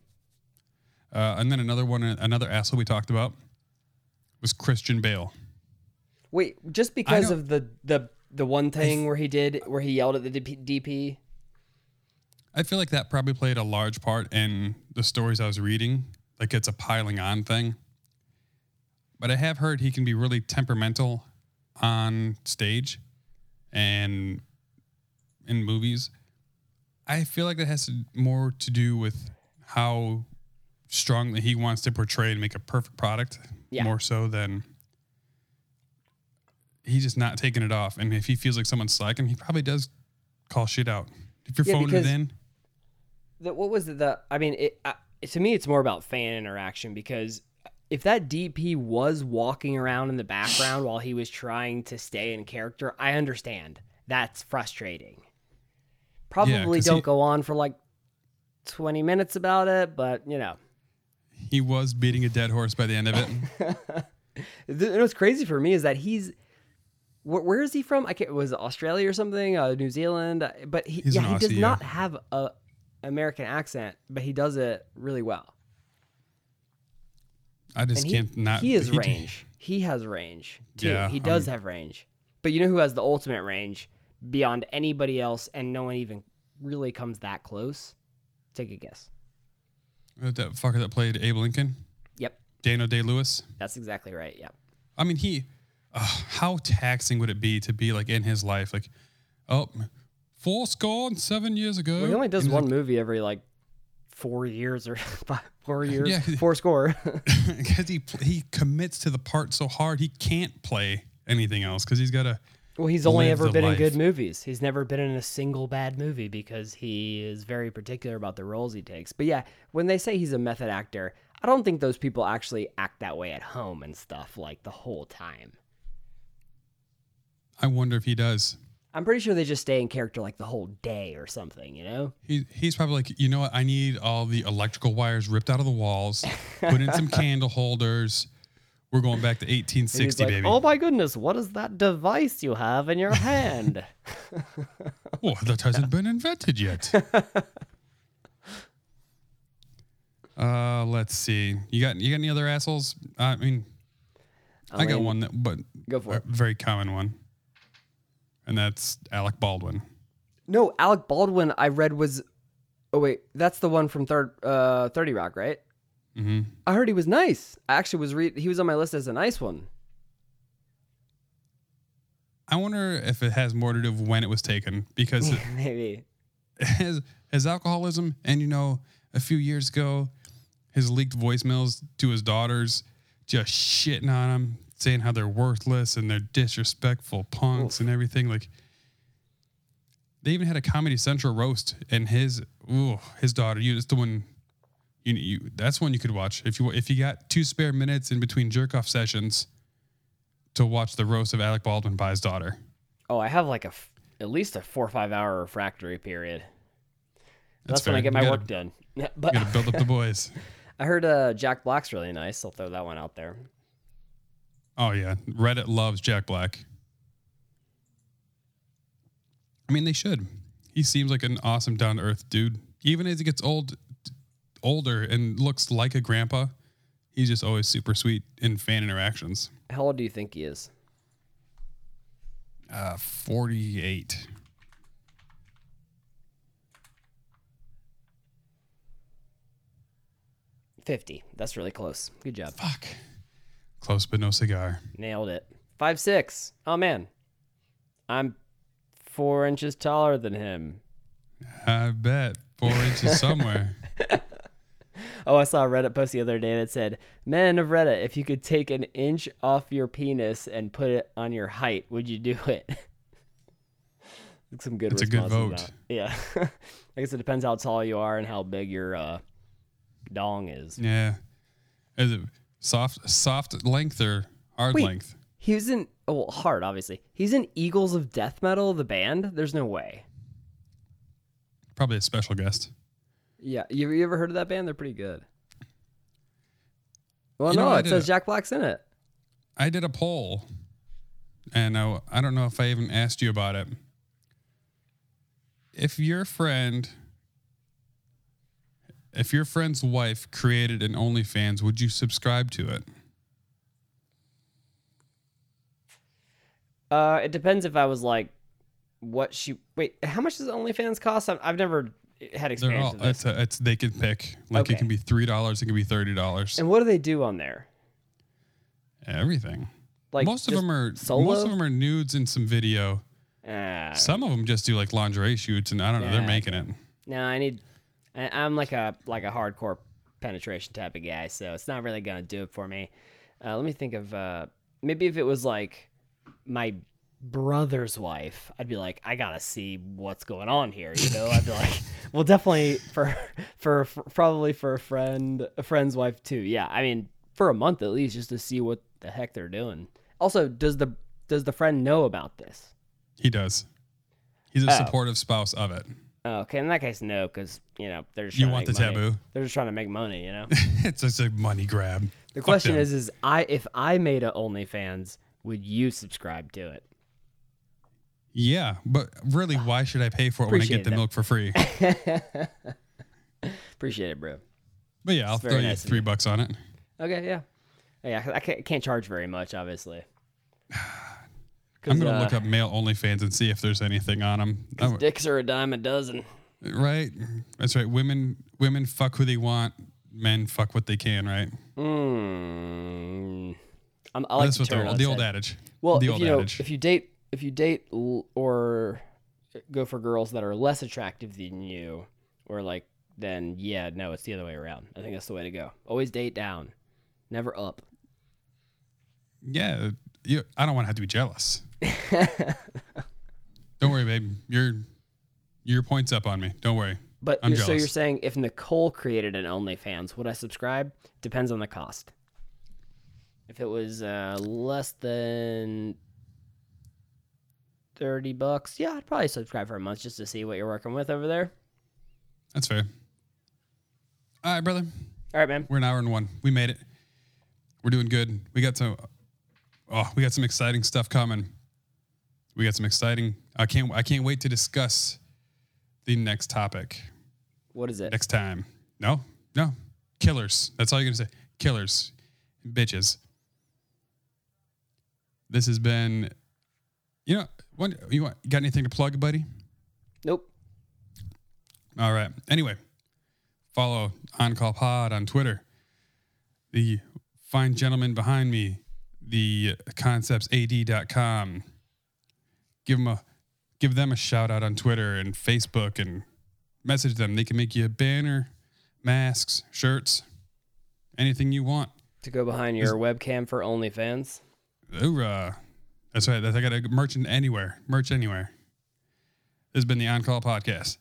Speaker 2: Uh, and then another one, another asshole we talked about was Christian Bale.
Speaker 3: Wait, just because of the the the one thing where he did where he yelled at the DP.
Speaker 2: I feel like that probably played a large part in the stories I was reading. Like it's a piling on thing. But I have heard he can be really temperamental on stage and in movies. I feel like that has to, more to do with how strongly he wants to portray and make a perfect product,
Speaker 3: Yeah.
Speaker 2: more so than he's just not taking it off. And if he feels like someone's slacking, he probably does call shit out. If you're
Speaker 3: Yeah,
Speaker 2: phoning it in,
Speaker 3: The, what was it? The I mean, it, uh, to me, it's more about fan interaction because if that DP was walking around in the background while he was trying to stay in character, I understand. That's frustrating. Probably
Speaker 2: 'cause
Speaker 3: don't
Speaker 2: he-
Speaker 3: go on for like twenty minutes about it, but you know.
Speaker 2: he was beating a dead horse by the end of it.
Speaker 3: What's crazy for me is that he's where, where is he from? I can't was it Australia or something, uh, New Zealand, but he
Speaker 2: He's
Speaker 3: yeah he does
Speaker 2: yeah.
Speaker 3: not have a American accent, but he does it really well.
Speaker 2: I just
Speaker 3: And he,
Speaker 2: can't not.
Speaker 3: he is
Speaker 2: he-
Speaker 3: range. He has range too.
Speaker 2: Yeah,
Speaker 3: he does
Speaker 2: um,
Speaker 3: have range. But you know who has the ultimate range beyond anybody else, and no one even really comes that close? Take a guess.
Speaker 2: Uh, That fucker that played Abe Lincoln,
Speaker 3: Yep,
Speaker 2: Daniel Day Lewis.
Speaker 3: that's exactly right. Yep.
Speaker 2: I mean, he. Uh, how taxing would it be to be like in his life, like, oh, four score and seven years ago.
Speaker 3: Well, he only does one movie every like four years or five, four years,
Speaker 2: Yeah.
Speaker 3: four score.
Speaker 2: because he he commits to the part so hard he can't play anything else because he's got to.
Speaker 3: Well, he's only ever been in good movies. He's never been in a single bad movie because he is very particular about the roles he takes. But yeah, when they say he's a method actor, I don't think those people actually act that way at home and stuff like the whole time.
Speaker 2: I wonder if he does.
Speaker 3: I'm pretty sure they just stay in character like the whole day or something, you know?
Speaker 2: He, he's probably like, you know what? I need all the electrical wires ripped out of the walls, put in some candle holders. We're going back to 1860,
Speaker 3: like,
Speaker 2: baby.
Speaker 3: oh my goodness, what is that device you have in your hand?
Speaker 2: Oh, that hasn't been invented yet. uh, let's see. You got you got any other assholes? I mean, I, got
Speaker 3: mean,
Speaker 2: one that, but
Speaker 3: Go for
Speaker 2: a
Speaker 3: it.
Speaker 2: very common one, and that's Alec Baldwin.
Speaker 3: No, Alec Baldwin I read was Oh wait, that's the one from third uh 30 Rock, right?
Speaker 2: hmm
Speaker 3: I heard he was nice. I actually was re- he was on my list as a nice one.
Speaker 2: I wonder if it has more to do with when it was taken because
Speaker 3: Maybe.
Speaker 2: his his alcoholism and you know a few years ago his leaked voicemails to his daughters just shitting on him saying how they're worthless and they're disrespectful punks and everything like they even had a comedy central roast and his ooh, his daughter you it's the one you, you that's one you could watch if you if you got two spare minutes in between jerk off sessions to watch the roast of Alec Baldwin by his daughter
Speaker 3: Oh, I have like a at least a 4 or 5 hour refractory period. That's,
Speaker 2: That's
Speaker 3: when I get my
Speaker 2: gotta-
Speaker 3: work done. But
Speaker 2: you gotta build up the boys
Speaker 3: I heard uh, Jack Black's really nice. I'll throw that one out there.
Speaker 2: Oh yeah, Reddit loves Jack Black. I mean, they should. He seems like an awesome, down to earth dude. Even as he gets old, older and looks like a grandpa, he's just always super sweet in fan interactions.
Speaker 3: How old do you think he is?
Speaker 2: Uh, forty-eight.
Speaker 3: Fifty. That's really close. Good job.
Speaker 2: Fuck. Close but no cigar.
Speaker 3: Nailed it. Five six. Oh man, I'm four inches taller than him.
Speaker 2: I bet four inches somewhere.
Speaker 3: Oh, I saw a Reddit post the other day that said, "Men of Reddit, if you could take an inch off your penis and put it on your height, would you do it?" Some good.
Speaker 2: That's a good
Speaker 3: responses
Speaker 2: vote.
Speaker 3: Yeah, I guess it depends how tall you are and how big your uh, dong is.
Speaker 2: Yeah. Is it soft, soft length or hard
Speaker 3: Wait.
Speaker 2: length?
Speaker 3: He was in oh, well, hard, obviously. He's in Eagles of Death Metal, the band. There's no way.
Speaker 2: Probably a special guest.
Speaker 3: Yeah, you, you ever heard of that band? They're pretty good. Well,
Speaker 2: You
Speaker 3: no,
Speaker 2: I
Speaker 3: it says
Speaker 2: it.
Speaker 3: Jack Black's in it.
Speaker 2: I did a poll, and I, I don't know if I even asked you about it. If your friend, if your friend's wife created an OnlyFans, would you subscribe to it?
Speaker 3: Uh, it depends if I was like, what she wait. How much does OnlyFans cost? I've, I've never had
Speaker 2: They're
Speaker 3: experience
Speaker 2: all
Speaker 3: this.
Speaker 2: it's, a, it's they can pick like
Speaker 3: Okay.
Speaker 2: it can be three dollars, it can be thirty dollars,
Speaker 3: and what do they do on there?
Speaker 2: everything.
Speaker 3: Like
Speaker 2: most of them are
Speaker 3: solo?
Speaker 2: most of them are nudes and some video.
Speaker 3: Ah,
Speaker 2: Some of them just do like lingerie shoots, and I don't know. They're making it.
Speaker 3: no, I need. I, I'm like a like a hardcore penetration type of guy, so it's not really gonna do it for me. Uh, let me think of uh, maybe if it was like my brother's wife, I'd be like, I gotta see what's going on here. You know, I'd be like, well, definitely for, for for probably for a friend, a friend's wife too. Yeah, I mean, for a month at least, just to see what the heck they're doing. Also, does the does the friend know about this?
Speaker 2: He does. He's a
Speaker 3: Oh.
Speaker 2: supportive spouse of it.
Speaker 3: Oh, okay, in that case, no, because you know they're just
Speaker 2: You
Speaker 3: trying to
Speaker 2: want the
Speaker 3: money.
Speaker 2: taboo?
Speaker 3: They're just trying to make money. You know.
Speaker 2: it's just a money grab.
Speaker 3: The
Speaker 2: Fuck
Speaker 3: question
Speaker 2: them.
Speaker 3: is, is I if I made a OnlyFans, would you subscribe to it?
Speaker 2: yeah, but really, why should I pay for it when I get the
Speaker 3: that.
Speaker 2: milk for free?
Speaker 3: Appreciate it, bro.
Speaker 2: But yeah, I'll
Speaker 3: It's
Speaker 2: throw you
Speaker 3: nice
Speaker 2: three bucks on it.
Speaker 3: Okay, yeah, yeah. I can't, can't charge very much, obviously.
Speaker 2: I'm gonna
Speaker 3: uh,
Speaker 2: look up male OnlyFans and see if there's anything on them.
Speaker 3: Dicks are a dime a dozen.
Speaker 2: right? That's right. Women women fuck who they want. Men fuck what they can. Right?
Speaker 3: Mm. I'm, I like
Speaker 2: That's what the, the old adage.
Speaker 3: Well,
Speaker 2: the
Speaker 3: if
Speaker 2: old
Speaker 3: you know,
Speaker 2: adage.
Speaker 3: if you date, if you date l- or go for girls that are less attractive than you, or like, then yeah, no, it's the other way around. I think that's the way to go. Always date down, never up.
Speaker 2: yeah, you, I don't want to have to be jealous. don't worry, babe. Your your points up on me. Don't worry.
Speaker 3: But
Speaker 2: I'm
Speaker 3: you're, so you're
Speaker 2: saying
Speaker 3: saying if Nicole created an OnlyFans, would I subscribe? Depends on the cost. If it was uh, less than thirty bucks, yeah, I'd probably subscribe for a month just to see what you're working with over there.
Speaker 2: That's fair. All right, brother.
Speaker 3: All right, man.
Speaker 2: We're an hour and one. We made it. We're doing good. We got some. Oh, we got some exciting stuff coming. We got some exciting. I can't. I can't wait to discuss the next topic
Speaker 3: What is it?
Speaker 2: next time. No, no, killers. That's all you're gonna say. Killers, bitches. This has been. You know, what, you want? You got anything to plug, buddy?
Speaker 3: Nope.
Speaker 2: All right. Anyway, follow On Call Pod on Twitter. The fine gentleman behind me, the conceptsad.com. Give them a give them a shout out on Twitter and Facebook and message them. They can make you a banner, masks, shirts, anything you want.
Speaker 3: To go behind your webcam for OnlyFans.
Speaker 2: Hoorah. That's right. That's, I got a merchant anywhere. Merch anywhere. This has been the On Call Podcast.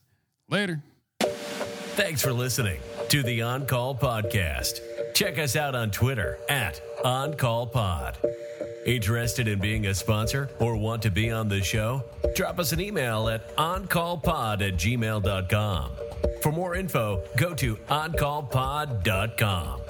Speaker 2: Later.
Speaker 1: Thanks for listening to the On Call Podcast. Check us out on Twitter at On Call Pod. Interested in being a sponsor or want to be on the show? Drop us an email at oncallpod at gmail.com. For more info, go to oncallpod.com.